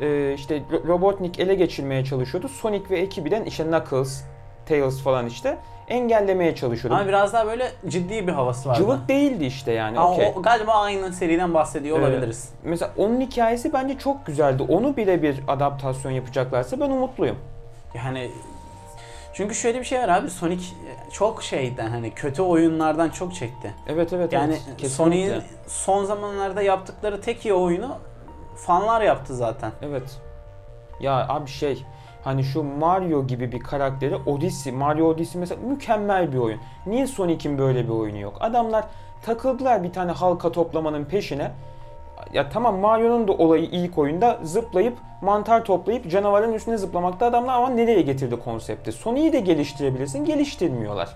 Speaker 1: e, işte Ro- Robotnik ele geçirmeye çalışıyordu. Sonic ve ekibinden işte Knuckles, Tails falan işte engellemeye çalışıyordu.
Speaker 2: Ama biraz daha böyle ciddi bir havası vardı.
Speaker 1: Cıvık değildi işte yani.
Speaker 2: Ha,
Speaker 1: okey.
Speaker 2: o, galiba aynı seriden bahsediyor
Speaker 1: Ee,
Speaker 2: olabiliriz.
Speaker 1: Mesela onun hikayesi bence çok güzeldi. Onu birebir adaptasyon yapacaklarsa ben umutluyum.
Speaker 2: Yani çünkü şöyle bir şey var abi Sonic çok şeyden hani kötü oyunlardan çok çekti.
Speaker 1: Evet evet
Speaker 2: Yani
Speaker 1: evet.
Speaker 2: Sony'nin son zamanlarda yaptıkları tek iyi oyunu fanlar yaptı zaten.
Speaker 1: Evet. Ya abi şey hani şu Mario gibi bir karakteri Odyssey, Mario Odyssey mesela mükemmel bir oyun. Niye Sonic'in böyle bir oyunu yok? Adamlar takıldılar bir tane halka toplamanın peşine. Ya tamam Mario'nun da olayı ilk oyunda zıplayıp mantar toplayıp canavarın üstüne zıplamakta adamlar ama nereye getirdi konsepti? Sonic'i de geliştirebilirsin, geliştirmiyorlar.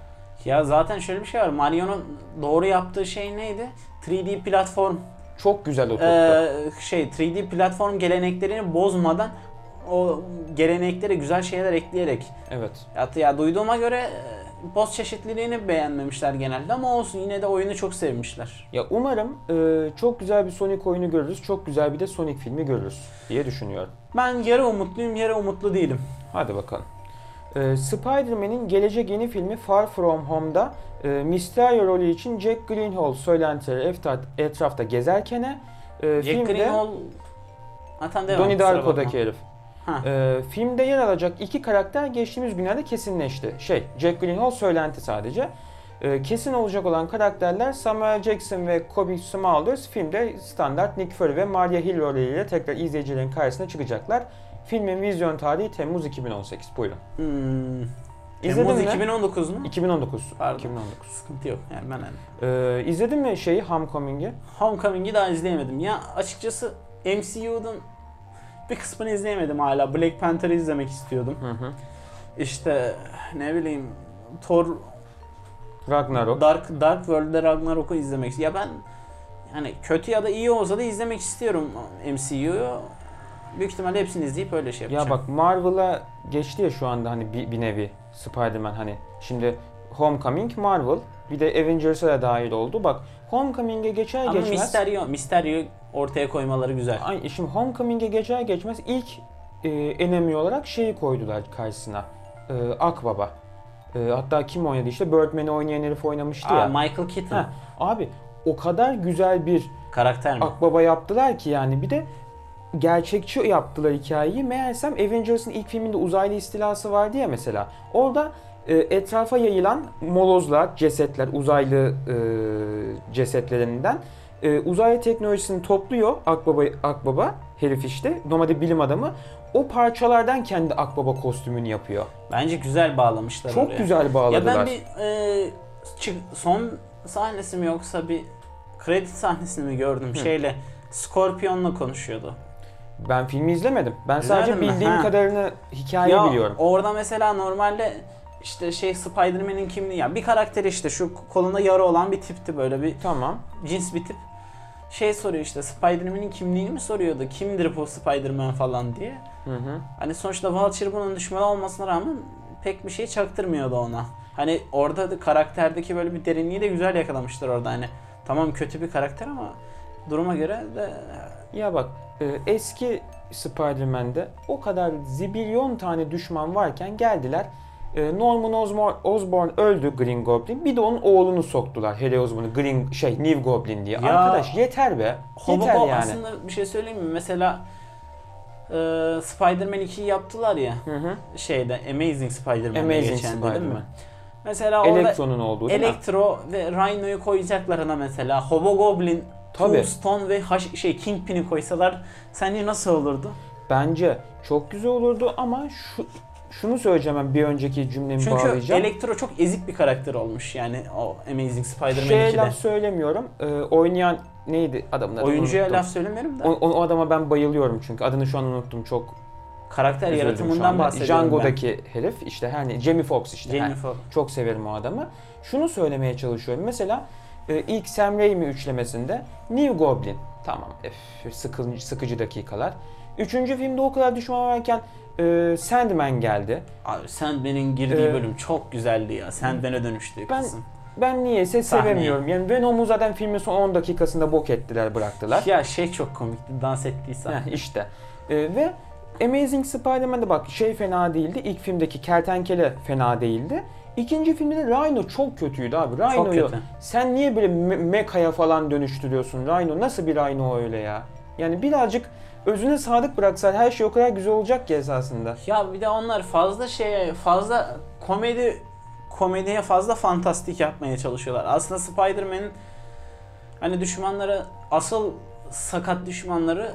Speaker 2: Ya zaten şöyle bir şey var. Mario'nun doğru yaptığı şey neydi? 3D platform
Speaker 1: Çok güzel oturttu.
Speaker 2: Ee, şey 3D platform geleneklerini bozmadan o geleneklere güzel şeyler ekleyerek.
Speaker 1: Evet.
Speaker 2: Ya, ya duyduğuma göre e, boss çeşitliliğini beğenmemişler genelde ama olsun yine de oyunu çok sevmişler.
Speaker 1: Ya umarım e, çok güzel bir Sonic oyunu görürüz. Çok güzel bir de Sonic filmi görürüz diye düşünüyorum.
Speaker 2: Ben yarı umutluyum, yarı umutlu değilim.
Speaker 1: Hadi bakalım. Ee, Spider-Man'in gelecek yeni filmi Far From Home'da e, Mysterio rolü için Jack Gyllenhaal söylentileri etraf- etrafta gezerken e,
Speaker 2: Jack
Speaker 1: filmde
Speaker 2: Gyllenhaal... Ha tamam.
Speaker 1: Donnie Darko'daki herif.
Speaker 2: Ha.
Speaker 1: E, filmde yer alacak iki karakter geçtiğimiz günlerde kesinleşti. Şey, Jack Gyllenhaal söylenti sadece. E, kesin olacak olan karakterler Samuel Jackson ve Kobe Smulders filmde standart Nick Fury ve Maria Hill rolüyle tekrar izleyicilerin karşısına çıkacaklar. Filmin vizyon tarihi Temmuz 2018. Buyurun.
Speaker 2: Hmm.
Speaker 1: İzledin
Speaker 2: Temmuz
Speaker 1: mi?
Speaker 2: 2019 mu?
Speaker 1: 2019.
Speaker 2: Pardon.
Speaker 1: 2019.
Speaker 2: Sıkıntı yok yani ben hani.
Speaker 1: Ee, izledin mi şeyi Homecoming'i?
Speaker 2: Homecoming'i daha izleyemedim. Ya açıkçası MCU'nun bir kısmını izleyemedim hala. Black Panther'ı izlemek istiyordum.
Speaker 1: Hı hı.
Speaker 2: İşte ne bileyim Thor
Speaker 1: Ragnarok.
Speaker 2: Dark Dark World'de Ragnarok'u izlemek istiyorum. Ya ben hani kötü ya da iyi olsa da izlemek istiyorum MCU'yu. Büyük ihtimalle hepsini izleyip öyle şey yapacağım.
Speaker 1: ya bak Marvel'a geçti ya şu anda hani bir, bir nevi Spider-Man hani. Şimdi Homecoming Marvel bir de Avengers'a da dahil oldu. Bak Homecoming'e geçer
Speaker 2: Ama
Speaker 1: geçmez.
Speaker 2: Mysterio, Mysterio ortaya koymaları güzel.
Speaker 1: Ay, şimdi Homecoming'e geçer geçmez ilk e, enemy olarak şeyi koydular karşısına. E, Akbaba. E, hatta kim oynadı işte Birdman'i oynayan herif oynamıştı
Speaker 2: Aa,
Speaker 1: ya.
Speaker 2: Michael Keaton.
Speaker 1: Ha, abi o kadar güzel bir
Speaker 2: Karakter mi?
Speaker 1: Akbaba yaptılar ki yani bir de gerçekçi yaptılar hikayeyi. Meğersem Avengers'ın ilk filminde uzaylı istilası vardı ya mesela. Orada etrafa yayılan molozlar, cesetler, uzaylı e, cesetlerinden e, uzaylı teknolojisini topluyor Akbaba, Akbaba herif işte, normalde bilim adamı. O parçalardan kendi Akbaba kostümünü yapıyor.
Speaker 2: Bence güzel bağlamışlar
Speaker 1: Çok
Speaker 2: oraya.
Speaker 1: güzel bağladılar.
Speaker 2: Ya ben bir e, çık- son sahnesi mi yoksa bir kredi sahnesini mi gördüm
Speaker 1: Hı.
Speaker 2: şeyle Scorpion'la konuşuyordu.
Speaker 1: Ben filmi izlemedim. Ben sadece
Speaker 2: İzlemedin mi?
Speaker 1: bildiğim
Speaker 2: Ha.
Speaker 1: kadarını hikaye
Speaker 2: ya
Speaker 1: biliyorum.
Speaker 2: orada mesela normalde işte şey Spider-Man'in kimliği ya bir karakteri işte şu kolunda yara olan bir tipti böyle bir
Speaker 1: Tamam.
Speaker 2: cins bir tip. Şey soruyor işte Spider-Man'in kimliğini mi soruyordu? Kimdir bu Spider-Man falan diye.
Speaker 1: Hı hı.
Speaker 2: Hani sonuçta Vulture bunun düşmanı olmasına rağmen pek bir şey çaktırmıyordu ona. Hani orada da karakterdeki böyle bir derinliği de güzel yakalamışlar orada hani. Tamam kötü bir karakter ama duruma göre de
Speaker 1: Ya bak e, eski Spider-Man'de o kadar zibilyon tane düşman varken geldiler. E, Norman Osborn, Osborn öldü Green Goblin. Bir de onun oğlunu soktular. Harry Osborn'u Green şey New Goblin diye.
Speaker 2: Ya,
Speaker 1: Arkadaş yeter be.
Speaker 2: Hobo
Speaker 1: yeter yani.
Speaker 2: aslında bir şey söyleyeyim mi? Mesela e, Spider-Man 2'yi yaptılar ya
Speaker 1: Hı hı.
Speaker 2: şeyde Amazing Spider-Man'de
Speaker 1: Amazing
Speaker 2: geçen değil mi? Mesela orada
Speaker 1: Electro'nun olduğu değil mi?
Speaker 2: Electro ve Rhino'yu koyacaklar ana mesela. Hobo Goblin,
Speaker 1: Tabii.
Speaker 2: Tombstone ve Haş- şey Kingpin'i koysalar sence nasıl olurdu?
Speaker 1: Bence çok güzel olurdu ama şu şunu söyleyeceğim ben bir önceki cümlemi
Speaker 2: Çünkü
Speaker 1: bağlayacağım.
Speaker 2: Elektro çok ezik bir karakter olmuş yani o Amazing Spider-Man
Speaker 1: Şeye
Speaker 2: 2'de.
Speaker 1: laf söylemiyorum. E, oynayan neydi adamın adı?
Speaker 2: Oyuncuya
Speaker 1: Unuttum.
Speaker 2: laf söylemiyorum da
Speaker 1: O, o adama ben bayılıyorum çünkü adını şu an unuttum çok
Speaker 2: karakter
Speaker 1: üzüldüm şu
Speaker 2: yaratımından
Speaker 1: anda.
Speaker 2: bahsediyorum
Speaker 1: Django'daki herif işte hani Jamie Foxx işte.
Speaker 2: ben.
Speaker 1: Ha,
Speaker 2: Jamie Foxx.
Speaker 1: çok severim o adamı. Şunu söylemeye çalışıyorum. Mesela e, ilk Sam Raimi üçlemesinde New Goblin. Tamam öf, sıkıcı, sıkıcı dakikalar. Üçüncü filmde o kadar düşman varken e, Sandman geldi.
Speaker 2: Abi Sandman'in girdiği
Speaker 1: Ee,
Speaker 2: bölüm çok güzeldi ya. Sandman'e dönüştü
Speaker 1: ben-
Speaker 2: kızım.
Speaker 1: Ben niyeyse
Speaker 2: Sahneyi.
Speaker 1: sevemiyorum. Yani Venom'u zaten filmin son 10 dakikasında bok ettiler bıraktılar.
Speaker 2: Ya şey çok komikti dans ettiği sahne.
Speaker 1: Heh, işte. E, ve Amazing Spider-Man'de bak şey fena değildi. İlk filmdeki kertenkele fena değildi. İkinci filmde de Rhino çok kötüydü abi.
Speaker 2: çok
Speaker 1: Rhino'yu
Speaker 2: kötü.
Speaker 1: sen niye böyle me- mekaya falan dönüştürüyorsun Rhino? Nasıl bir Rhino öyle ya? Yani birazcık özüne sadık bıraksan her şey o kadar güzel olacak ki esasında.
Speaker 2: Ya bir de onlar fazla şeye fazla komedi komediye fazla fantastik yapmaya çalışıyorlar. Aslında Spider-Man'in hani düşmanları asıl sakat düşmanları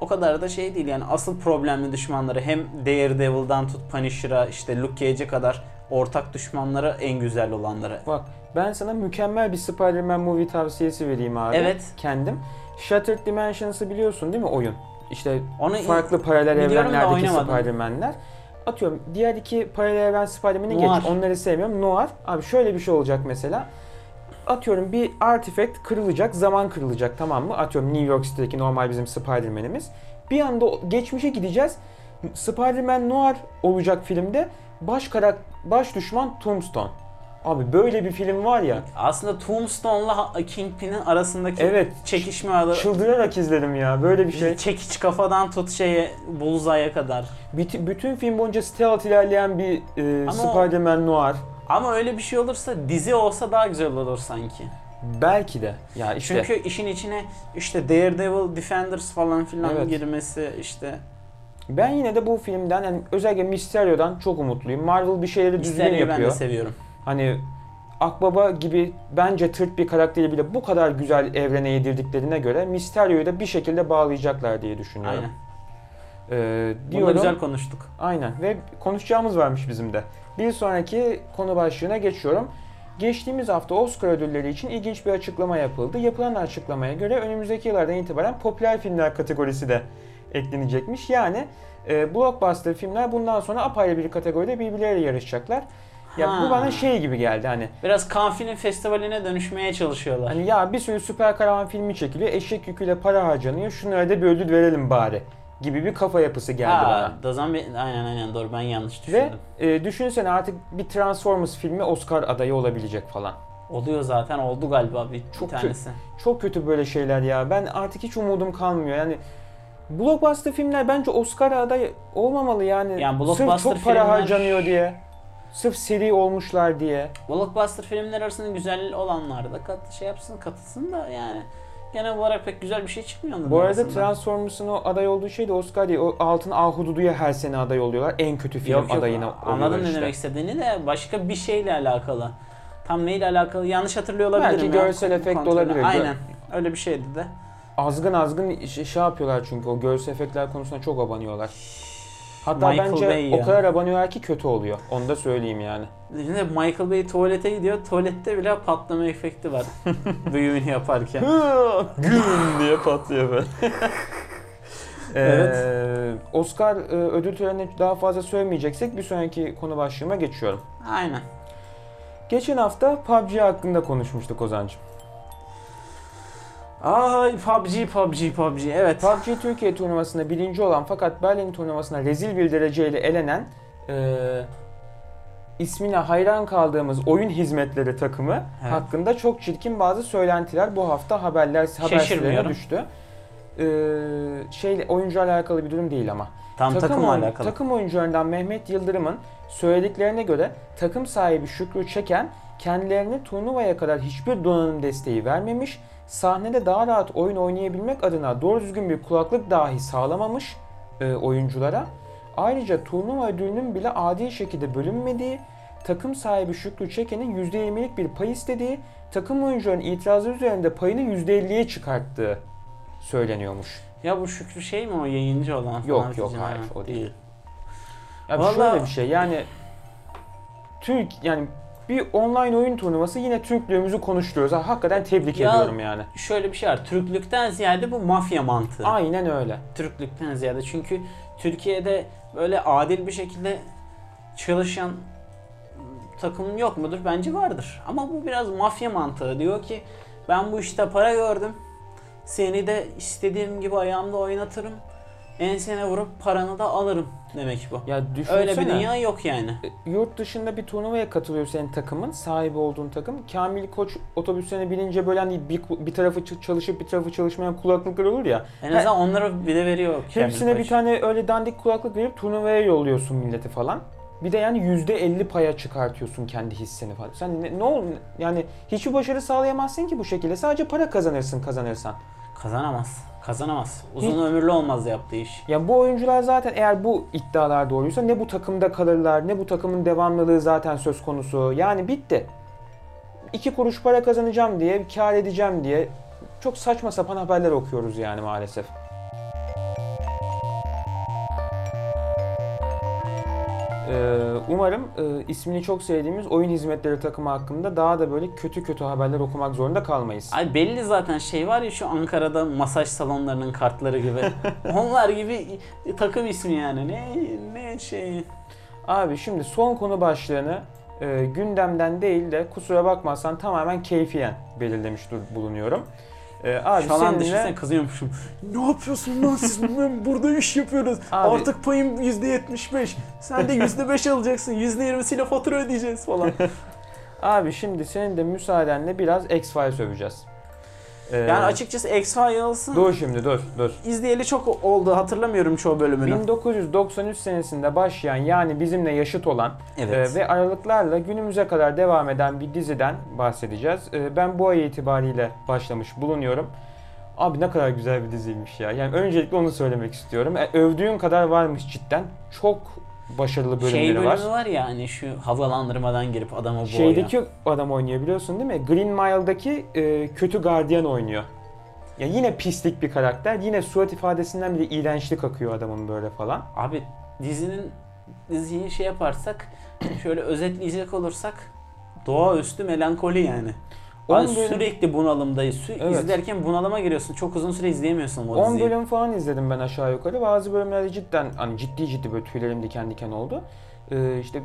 Speaker 2: o kadar da şey değil yani asıl problemli düşmanları hem Daredevil'dan tut Punisher'a işte Luke Cage'e kadar ortak düşmanları en güzel olanları.
Speaker 1: Bak ben sana mükemmel bir Spider-Man movie tavsiyesi vereyim abi.
Speaker 2: Evet.
Speaker 1: Kendim. Shattered Dimensions'ı biliyorsun değil mi oyun? İşte
Speaker 2: Onu
Speaker 1: farklı paralel evrenlerdeki. Spider-Man'ler. Atıyorum diğer iki paralel evren Spider-Man'i geç. Onları sevmiyorum. Noir. Abi şöyle bir şey olacak mesela. Atıyorum bir artifact kırılacak, zaman kırılacak tamam mı? Atıyorum New York City'deki normal bizim Spider-Man'imiz. Bir anda geçmişe gideceğiz. Spider-Man Noir olacak filmde. Baş karak baş düşman Tombstone. Abi böyle bir film var ya.
Speaker 2: aslında Tombstone'la Kingpin'in arasındaki
Speaker 1: Evet.
Speaker 2: çekişme adı
Speaker 1: Çıldırarak izledim ya. Böyle bir şey.
Speaker 2: çekiç kafadan tut şeye Bullseye'ye kadar.
Speaker 1: Bütün, bütün film boyunca stealth ilerleyen bir e, Spider-Man Noir.
Speaker 2: Ama öyle bir şey olursa dizi olsa daha güzel olur sanki.
Speaker 1: Belki de. Ya işte
Speaker 2: Çünkü işin içine işte Daredevil, Defenders falan filan
Speaker 1: Evet.
Speaker 2: girmesi işte
Speaker 1: ben yine de bu filmden yani özellikle Mysterio'dan çok umutluyum. Marvel bir şeyleri düzgün
Speaker 2: Mysterio'yu ben
Speaker 1: yapıyor.
Speaker 2: de seviyorum.
Speaker 1: Hani Akbaba gibi bence tırt bir karakteri bile bu kadar güzel evrene yedirdiklerine göre Mysterio'yu da bir şekilde bağlayacaklar diye düşünüyorum.
Speaker 2: Aynen.
Speaker 1: Ee,
Speaker 2: Bunu
Speaker 1: diyorum.
Speaker 2: güzel konuştuk.
Speaker 1: Aynen ve konuşacağımız varmış bizim de. Bir sonraki konu başlığına geçiyorum. Geçtiğimiz hafta Oscar ödülleri için ilginç bir açıklama yapıldı. Yapılan açıklamaya göre önümüzdeki yıllardan itibaren popüler filmler kategorisi de eklenecekmiş. Yani e, blockbuster filmler bundan sonra apayrı bir kategoride birbirleriyle yarışacaklar. Ya
Speaker 2: Ha.
Speaker 1: bu bana şey gibi geldi hani
Speaker 2: Biraz Cannes Film Festivali'ne dönüşmeye çalışıyorlar.
Speaker 1: hani ya bir sürü süper kahraman filmi çekiliyor, eşek yüküyle para harcanıyor, şunlara da bir ödül verelim bari gibi bir kafa yapısı geldi bana.
Speaker 2: ha, Dazan bir- aynen aynen doğru ben yanlış
Speaker 1: Ve
Speaker 2: düşündüm.
Speaker 1: e, düşünsene artık bir Transformers filmi Oscar adayı olabilecek falan.
Speaker 2: Oluyor zaten oldu galiba bir,
Speaker 1: Çok
Speaker 2: bir tanesi.
Speaker 1: Çok kötü böyle şeyler ya. Ben artık hiç umudum kalmıyor. Yani Blockbuster filmler bence Oscar aday olmamalı yani.
Speaker 2: Yani
Speaker 1: Sırf çok para
Speaker 2: filmler-
Speaker 1: harcanıyor diye. Sırf seri olmuşlar diye.
Speaker 2: Blockbuster filmler arasında güzel olanlar da kat, şey yapsın katılsın da yani genel olarak pek güzel bir şey çıkmıyor onların
Speaker 1: Bu arada
Speaker 2: arasında.
Speaker 1: Transformers'ın o aday olduğu şey de Oscar değil. O Altın Ahududu'ya her sene aday oluyorlar. En kötü film
Speaker 2: Yok yok
Speaker 1: adayına
Speaker 2: anladım
Speaker 1: oluyorlar
Speaker 2: ne
Speaker 1: işte.
Speaker 2: demek istediğini de başka bir şeyle alakalı. Tam neyle alakalı yanlış hatırlıyor olabilirim.
Speaker 1: Belki
Speaker 2: ya.
Speaker 1: görsel efekt
Speaker 2: Kontrolü-
Speaker 1: olabilir.
Speaker 2: Aynen öyle bir şeydi de.
Speaker 1: Azgın azgın şey, şey yapıyorlar çünkü o görsel efektler konusunda çok abanıyorlar. Hatta
Speaker 2: Michael
Speaker 1: bence
Speaker 2: Bay
Speaker 1: o
Speaker 2: ya.
Speaker 1: kadar abanıyorlar ki kötü oluyor. Onu da söyleyeyim yani.
Speaker 2: Şimdi Michael Bay tuvalete gidiyor. Tuvalette bile patlama efekti var. <laughs> Büyümünü yaparken.
Speaker 1: Güm diye patlıyor böyle. <laughs>
Speaker 2: Evet.
Speaker 1: Ee, Oscar e, ödül törenine daha fazla söylemeyeceksek bir sonraki konu başlığıma geçiyorum.
Speaker 2: Aynen.
Speaker 1: Geçen hafta PUBG hakkında konuşmuştuk Ozan'cığım.
Speaker 2: Ay PUBG PUBG PUBG evet.
Speaker 1: PUBG Türkiye turnuvasında birinci olan fakat Berlin turnuvasına rezil bir dereceyle elenen e, ismine hayran kaldığımız oyun hizmetleri takımı
Speaker 2: Evet.
Speaker 1: hakkında çok çirkin bazı söylentiler bu hafta haberler haber sitelerine
Speaker 2: Şaşırmıyorum.
Speaker 1: düştü. E, şeyle oyuncularla alakalı bir durum değil ama.
Speaker 2: Tam takımla
Speaker 1: oyun-
Speaker 2: alakalı.
Speaker 1: takım oyuncularından Mehmet Yıldırım'ın söylediklerine göre takım sahibi Şükrü Çeken kendilerine turnuvaya kadar hiçbir donanım desteği vermemiş, sahnede daha rahat oyun oynayabilmek adına doğru düzgün bir kulaklık dahi sağlamamış e, oyunculara. Ayrıca turnuva ödülünün bile adil şekilde bölünmediği, takım sahibi Şükrü Çeken'in %20'lik bir pay istediği, takım oyuncuların itirazı üzerinde payını %50'ye çıkarttığı söyleniyormuş.
Speaker 2: Ya bu Şükrü şey mi o yayıncı olan?
Speaker 1: Yok, yok, hayır,
Speaker 2: Ha,
Speaker 1: o değil. Ya Vallahi...
Speaker 2: Vallahi-
Speaker 1: şöyle bir şey yani Türk yani bir online oyun turnuvası yine Türklüğümüzü konuşturuyoruz. Ha, hakikaten tebrik
Speaker 2: Ya-
Speaker 1: ediyorum yani.
Speaker 2: Şöyle bir şey var. Türklükten ziyade bu mafya mantığı.
Speaker 1: Aynen öyle.
Speaker 2: Türklükten ziyade. Çünkü Türkiye'de böyle adil bir şekilde çalışan takım yok mudur? Bence vardır. Ama bu biraz mafya mantığı. Diyor ki ben bu işte para gördüm. Seni de istediğim gibi ayağımda oynatırım. Ensene vurup paranı da alırım demek bu.
Speaker 1: Ya düşünsene.
Speaker 2: Öyle bir dünya yok yani.
Speaker 1: e, Yurt dışında bir turnuvaya katılıyor senin takımın, sahibi olduğun takım. Kamil Koç otobüslerine binince böyle hani bir, bir tarafı çalışıp bir tarafı çalışmayan kulaklıklar olur ya.
Speaker 2: En azından onlara bir de veriyor. Kamil
Speaker 1: Hepsine bir
Speaker 2: Koç.
Speaker 1: tane öyle dandik kulaklık verip turnuvaya yolluyorsun milleti falan. Bir de yani %50 paya çıkartıyorsun kendi hisseni falan. Sen ne, ne ol yani hiçbir başarı sağlayamazsın ki bu şekilde. Sadece para kazanırsın kazanırsan.
Speaker 2: Kazanamaz. Kazanamaz. Uzun
Speaker 1: Hiç-
Speaker 2: ömürlü olmaz yaptığı iş.
Speaker 1: Ya bu oyuncular zaten eğer bu iddialar doğruysa ne bu takımda kalırlar ne bu takımın devamlılığı zaten söz konusu. Yani bitti. İki kuruş para kazanacağım diye, kar edeceğim diye çok saçma sapan haberler okuyoruz yani maalesef. Umarım e, ismini çok sevdiğimiz oyun hizmetleri takımı hakkında daha da böyle kötü kötü haberler okumak zorunda kalmayız.
Speaker 2: Ay belli zaten şey var ya şu Ankara'da masaj salonlarının kartları gibi. <laughs> Onlar gibi takım ismi yani. Ne ne şey.
Speaker 1: Abi şimdi son konu başlığını e, gündemden değil de kusura bakmazsan tamamen keyfiyen belirlemiş bulunuyorum. E, abi
Speaker 2: Şu an
Speaker 1: seninle
Speaker 2: düşünsene kızıyormuşum. Ne yapıyorsun lan siz? <laughs> Burada iş yapıyoruz.
Speaker 1: Abi-
Speaker 2: Artık payım %75. Sen de %5 alacaksın. %20'siyle fatura ödeyeceğiz falan. <laughs>
Speaker 1: abi şimdi senin de müsaadenle biraz X-Files öveceğiz. E,
Speaker 2: yani açıkçası X-Files'ın
Speaker 1: Dur şimdi dur dur.
Speaker 2: izleyeli çok oldu. Hatırlamıyorum çoğu bölümünü.
Speaker 1: 1993 senesinde başlayan yani bizimle yaşıt olan
Speaker 2: Evet.
Speaker 1: e, ve aralıklarla günümüze kadar devam eden bir diziden bahsedeceğiz. E, ben bu ay itibariyle başlamış bulunuyorum. Abi ne kadar güzel bir diziymiş ya. Yani öncelikle onu söylemek istiyorum. E, övdüğün kadar varmış cidden. Çok başarılı bölümleri
Speaker 2: şey bölümü
Speaker 1: var.
Speaker 2: var. ya hani şu havalandırmadan girip adamı boğuyor.
Speaker 1: Şeydeki adam oynuyor biliyorsun değil mi? Green Mile'daki e, kötü gardiyan oynuyor. Ya yine pislik bir karakter. Yine surat ifadesinden bile iğrençlik akıyor adamın böyle falan.
Speaker 2: Abi dizinin diziyi şey yaparsak şöyle özetleyecek olursak doğaüstü melankoli yani.
Speaker 1: 10
Speaker 2: Abi
Speaker 1: bölüm-
Speaker 2: sürekli bunalımdayız. Sü-
Speaker 1: Evet.
Speaker 2: İzlerken bunalıma giriyorsun. Çok uzun süre izleyemiyorsun o
Speaker 1: 10
Speaker 2: diziyi.
Speaker 1: bölüm falan izledim ben aşağı yukarı. Bazı bölümlerde cidden hani ciddi ciddi böyle tüylerim diken diken oldu. Ee, işte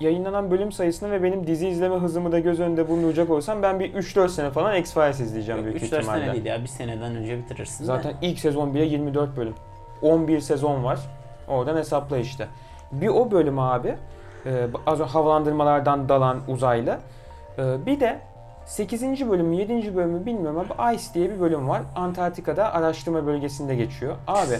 Speaker 1: yayınlanan bölüm sayısını ve benim dizi izleme hızımı da göz önünde bulunduracak olsam ben bir 3-4 sene falan X-Files izleyeceğim büyük
Speaker 2: 3-4
Speaker 1: ihtimalle.
Speaker 2: sene değil ya. Bir seneden önce bitirirsin
Speaker 1: Zaten
Speaker 2: de.
Speaker 1: ilk sezon bile 24 bölüm. 11 sezon var. Oradan hesapla işte. Bir o bölüm abi. e, az önce havalandırmalardan dalan uzaylı. E, bir de 8. bölümü 7. bölümü bilmiyorum ama Ice diye bir bölüm var. Antarktika'da araştırma bölgesinde geçiyor. Abi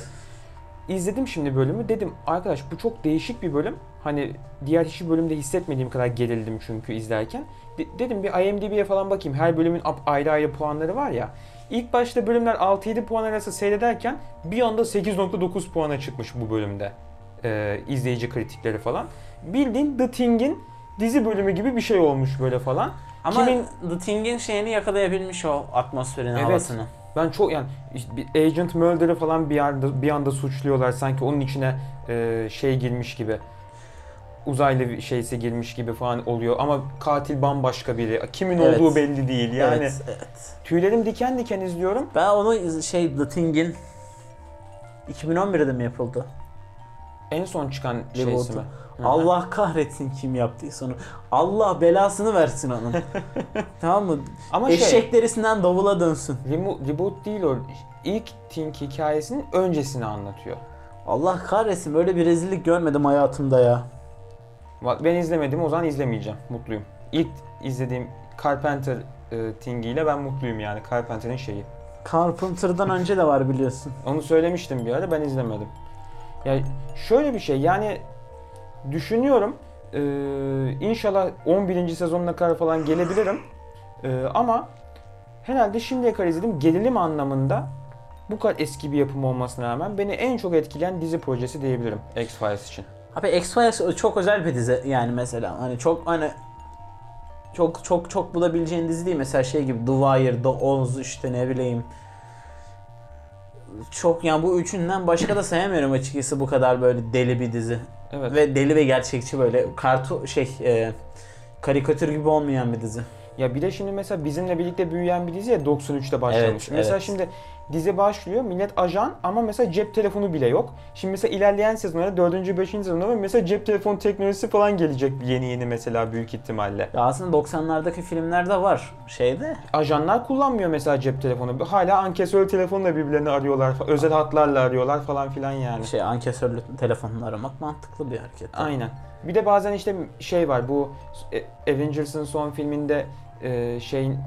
Speaker 1: izledim şimdi bölümü dedim arkadaş bu çok değişik bir bölüm. Hani diğer hiçbir bölümde hissetmediğim kadar gerildim çünkü izlerken. De- dedim bir IMDb'ye falan bakayım. Her bölümün ayrı ayrı puanları var ya. İlk başta bölümler 6-7 puan arası seyrederken bir anda 8.9 puana çıkmış bu bölümde. Ee, izleyici kritikleri falan. Bildiğin The Thing'in dizi bölümü gibi bir şey olmuş böyle falan.
Speaker 2: Ama
Speaker 1: Kimin-
Speaker 2: The Thing'in şeyini yakalayabilmiş o atmosferin
Speaker 1: Evet.
Speaker 2: havasını.
Speaker 1: Ben çok yani Agent Mulder'ı falan bir anda bir anda suçluyorlar sanki onun içine e, şey girmiş gibi. Uzaylı bir şeysi girmiş gibi falan oluyor ama katil bambaşka biri. Kimin
Speaker 2: Evet.
Speaker 1: olduğu belli değil. Yani
Speaker 2: Evet, evet.
Speaker 1: tüylerim diken diken izliyorum.
Speaker 2: Ben onu şey The Thing'in 2011'de mi yapıldı?
Speaker 1: En son çıkan şeysi
Speaker 2: Reboot'u.
Speaker 1: mi?
Speaker 2: Allah kahretsin kim yaptıysa onu. Allah belasını versin onun. <laughs> tamam mı?
Speaker 1: Ama şey
Speaker 2: Eşek derisinden davula dönsün.
Speaker 1: remo- reboot değil o. İlk Think hikayesinin öncesini anlatıyor.
Speaker 2: Allah kahretsin böyle bir rezillik görmedim hayatımda ya.
Speaker 1: Bak Ben izlemedim o zaman izlemeyeceğim. Mutluyum. İlk izlediğim Carpenter e, Thing ile ben mutluyum yani. Carpenter'ın şeyi.
Speaker 2: Carpenter'dan önce de var biliyorsun.
Speaker 1: Onu söylemiştim bir ara ben izlemedim. Yani şöyle bir şey yani düşünüyorum eee, inşallah 11. sezonuna kadar falan gelebilirim. Eee, ama herhalde şimdiye kadar izledim gerilim anlamında bu kadar eski bir yapım olmasına rağmen beni en çok etkileyen dizi projesi diyebilirim X-Files için.
Speaker 2: Abi X-Files çok özel bir dizi yani mesela hani çok hani çok çok çok bulabileceğin dizi değil mesela şey gibi The Wire, The Oz işte ne bileyim çok yani bu üçünden başka da sayamıyorum açıkçası bu kadar böyle deli bir dizi
Speaker 1: Evet.
Speaker 2: ve deli ve gerçekçi böyle kartu şey e, karikatür gibi olmayan bir dizi.
Speaker 1: Ya bir de şimdi mesela bizimle birlikte büyüyen bir dizi ya 93'te başlamış.
Speaker 2: Evet,
Speaker 1: mesela
Speaker 2: evet.
Speaker 1: şimdi dizi başlıyor millet ajan ama mesela cep telefonu bile yok. Şimdi mesela ilerleyen sezonlarda 4. 5. sezonda mesela cep telefonu teknolojisi falan gelecek yeni yeni mesela büyük ihtimalle.
Speaker 2: Ya aslında 90'lardaki filmlerde var şeyde.
Speaker 1: Ajanlar kullanmıyor mesela cep telefonu. Hala ankesör telefonla birbirlerini arıyorlar. Özel hatlarla arıyorlar falan filan yani.
Speaker 2: Şey ankesörlü telefonla aramak mantıklı bir hareket.
Speaker 1: Aynen. Bir de bazen işte şey var bu e, Avengers'ın son filminde e, şeyin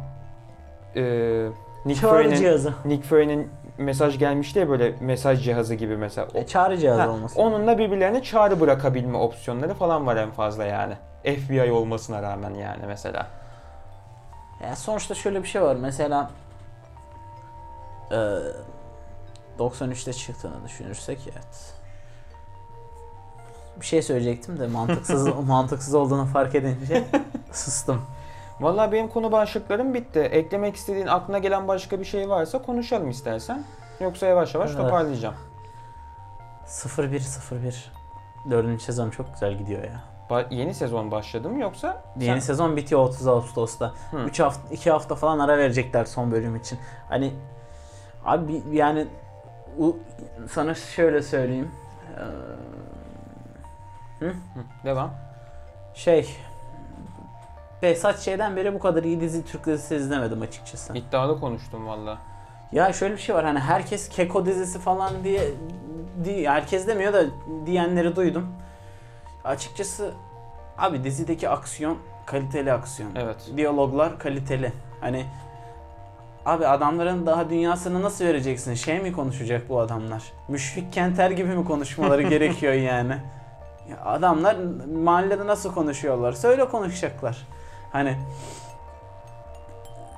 Speaker 1: e, Nick
Speaker 2: Çağrı
Speaker 1: Fury'nin
Speaker 2: cihazı.
Speaker 1: Nick Fury'nin mesaj gelmişti ya böyle mesaj cihazı gibi mesela.
Speaker 2: E, çağrı cihazı
Speaker 1: Ha,
Speaker 2: olması.
Speaker 1: onunla birbirlerine çağrı bırakabilme opsiyonları falan var en fazla yani. FBI olmasına rağmen yani mesela.
Speaker 2: Yani sonuçta şöyle bir şey var. Mesela e, 93'te çıktığını düşünürsek evet. Bir şey söyleyecektim de mantıksız <laughs> mantıksız olduğunu fark edince <laughs> sustum.
Speaker 1: Vallahi benim konu başlıklarım bitti. Eklemek istediğin aklına gelen başka bir şey varsa konuşalım istersen. Yoksa yavaş yavaş
Speaker 2: Evet.
Speaker 1: toparlayacağım.
Speaker 2: 0101 Dördüncü sezon çok güzel gidiyor ya.
Speaker 1: Ba- yeni sezon başladı mı yoksa?
Speaker 2: Yeni
Speaker 1: sen-
Speaker 2: sezon bitiyor 30 Ağustos'ta.
Speaker 1: Hı.
Speaker 2: 3 hafta 2 hafta falan ara verecekler son bölüm için. Hani abi yani u- sana şöyle söyleyeyim. Ee,
Speaker 1: Hı, devam.
Speaker 2: Şey Behzat şeyden beri bu kadar iyi dizi Türk dizisi izlemedim açıkçası.
Speaker 1: İddialı konuştum valla.
Speaker 2: Ya şöyle bir şey var hani herkes Keko dizisi falan diye, diye herkes demiyor da diyenleri duydum. Açıkçası abi dizideki aksiyon kaliteli aksiyon.
Speaker 1: Evet.
Speaker 2: Diyaloglar kaliteli. Hani abi adamların daha dünyasını nasıl vereceksin? Şey mi konuşacak bu adamlar? Müşfik Kenter gibi mi konuşmaları <laughs> gerekiyor yani? Ya adamlar mahallede nasıl konuşuyorlar? Öyle konuşacaklar. Hani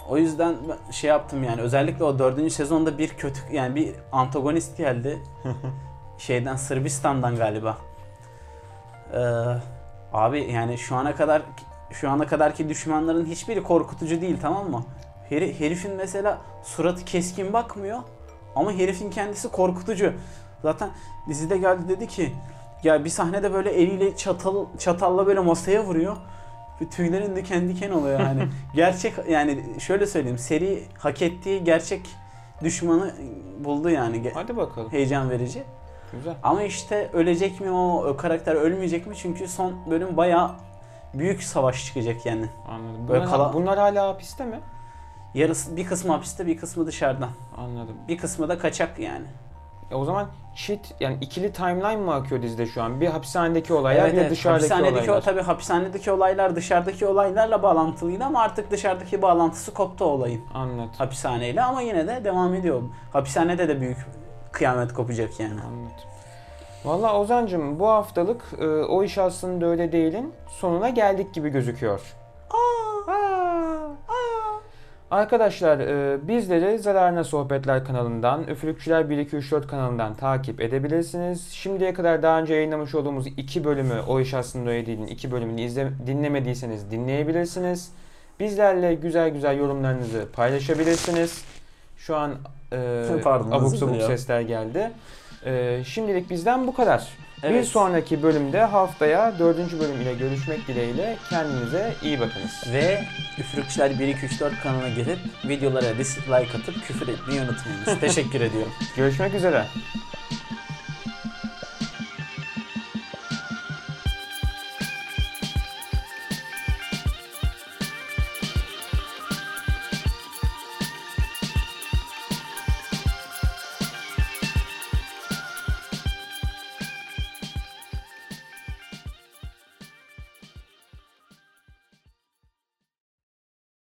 Speaker 2: o yüzden şey yaptım yani özellikle o dördüncü sezonda bir kötü yani bir antagonist geldi. <laughs> Şeyden Sırbistan'dan galiba. Ee, abi yani şu ana kadar şu ana kadarki düşmanların hiçbiri korkutucu değil tamam mı? Heri- herifin mesela suratı keskin bakmıyor ama herifin kendisi korkutucu. Zaten dizide geldi dedi ki ya bir sahnede böyle eliyle çatal çatalla böyle masaya vuruyor. Tüylerin diken diken oluyor yani. <laughs> gerçek yani şöyle söyleyeyim seri hak ettiği gerçek düşmanı buldu yani.
Speaker 1: Hadi bakalım.
Speaker 2: Heyecan verici.
Speaker 1: Güzel.
Speaker 2: Ama işte ölecek mi o, o karakter ölmeyecek mi? Çünkü son bölüm bayağı büyük savaş çıkacak yani.
Speaker 1: Anladım.
Speaker 2: Böyle
Speaker 1: Bunlar,
Speaker 2: kala-
Speaker 1: bunlar hala hapiste mi?
Speaker 2: Yarısı bir kısmı hapiste bir kısmı dışarıdan.
Speaker 1: Anladım.
Speaker 2: Bir kısmı da kaçak yani.
Speaker 1: E o zaman çift yani ikili timeline mı akıyor dizide şu an? Bir hapishanedeki olaylar,
Speaker 2: Evet,
Speaker 1: bir
Speaker 2: evet.
Speaker 1: dışarıdaki
Speaker 2: hapishanedeki
Speaker 1: olaylar.
Speaker 2: O, tabii hapishanedeki olaylar dışarıdaki olaylarla bağlantılıydı ama artık dışarıdaki bağlantısı koptu olayın
Speaker 1: Anladım.
Speaker 2: hapishaneyle ama yine de devam ediyor. Hapishanede de büyük kıyamet kopacak yani.
Speaker 1: Anladım. Valla Ozan'cım bu haftalık e, o iş aslında öyle değilin sonuna geldik gibi gözüküyor. Arkadaşlar e, bizleri Zararına Sohbetler kanalından, Üfürükçüler 1 2 3 4 kanalından takip edebilirsiniz. Şimdiye kadar daha önce yayınlamış olduğumuz iki bölümü O iş aslında öyle değilin iki bölümünü izle, dinlemediyseniz dinleyebilirsiniz. Bizlerle güzel güzel yorumlarınızı paylaşabilirsiniz. Şu an e,
Speaker 2: Pardon,
Speaker 1: abuk sabuk sesler geldi. E, şimdilik bizden bu kadar. Bir
Speaker 2: Evet.
Speaker 1: sonraki bölümde haftaya dördüncü bölüm ile görüşmek dileğiyle kendinize iyi bakınız.
Speaker 2: Ve Üfürükçüler 1 2 3 4 kanalına gelip videolara dislike atıp küfür etmeyi unutmayınız. <laughs> Teşekkür ediyorum.
Speaker 1: Görüşmek üzere.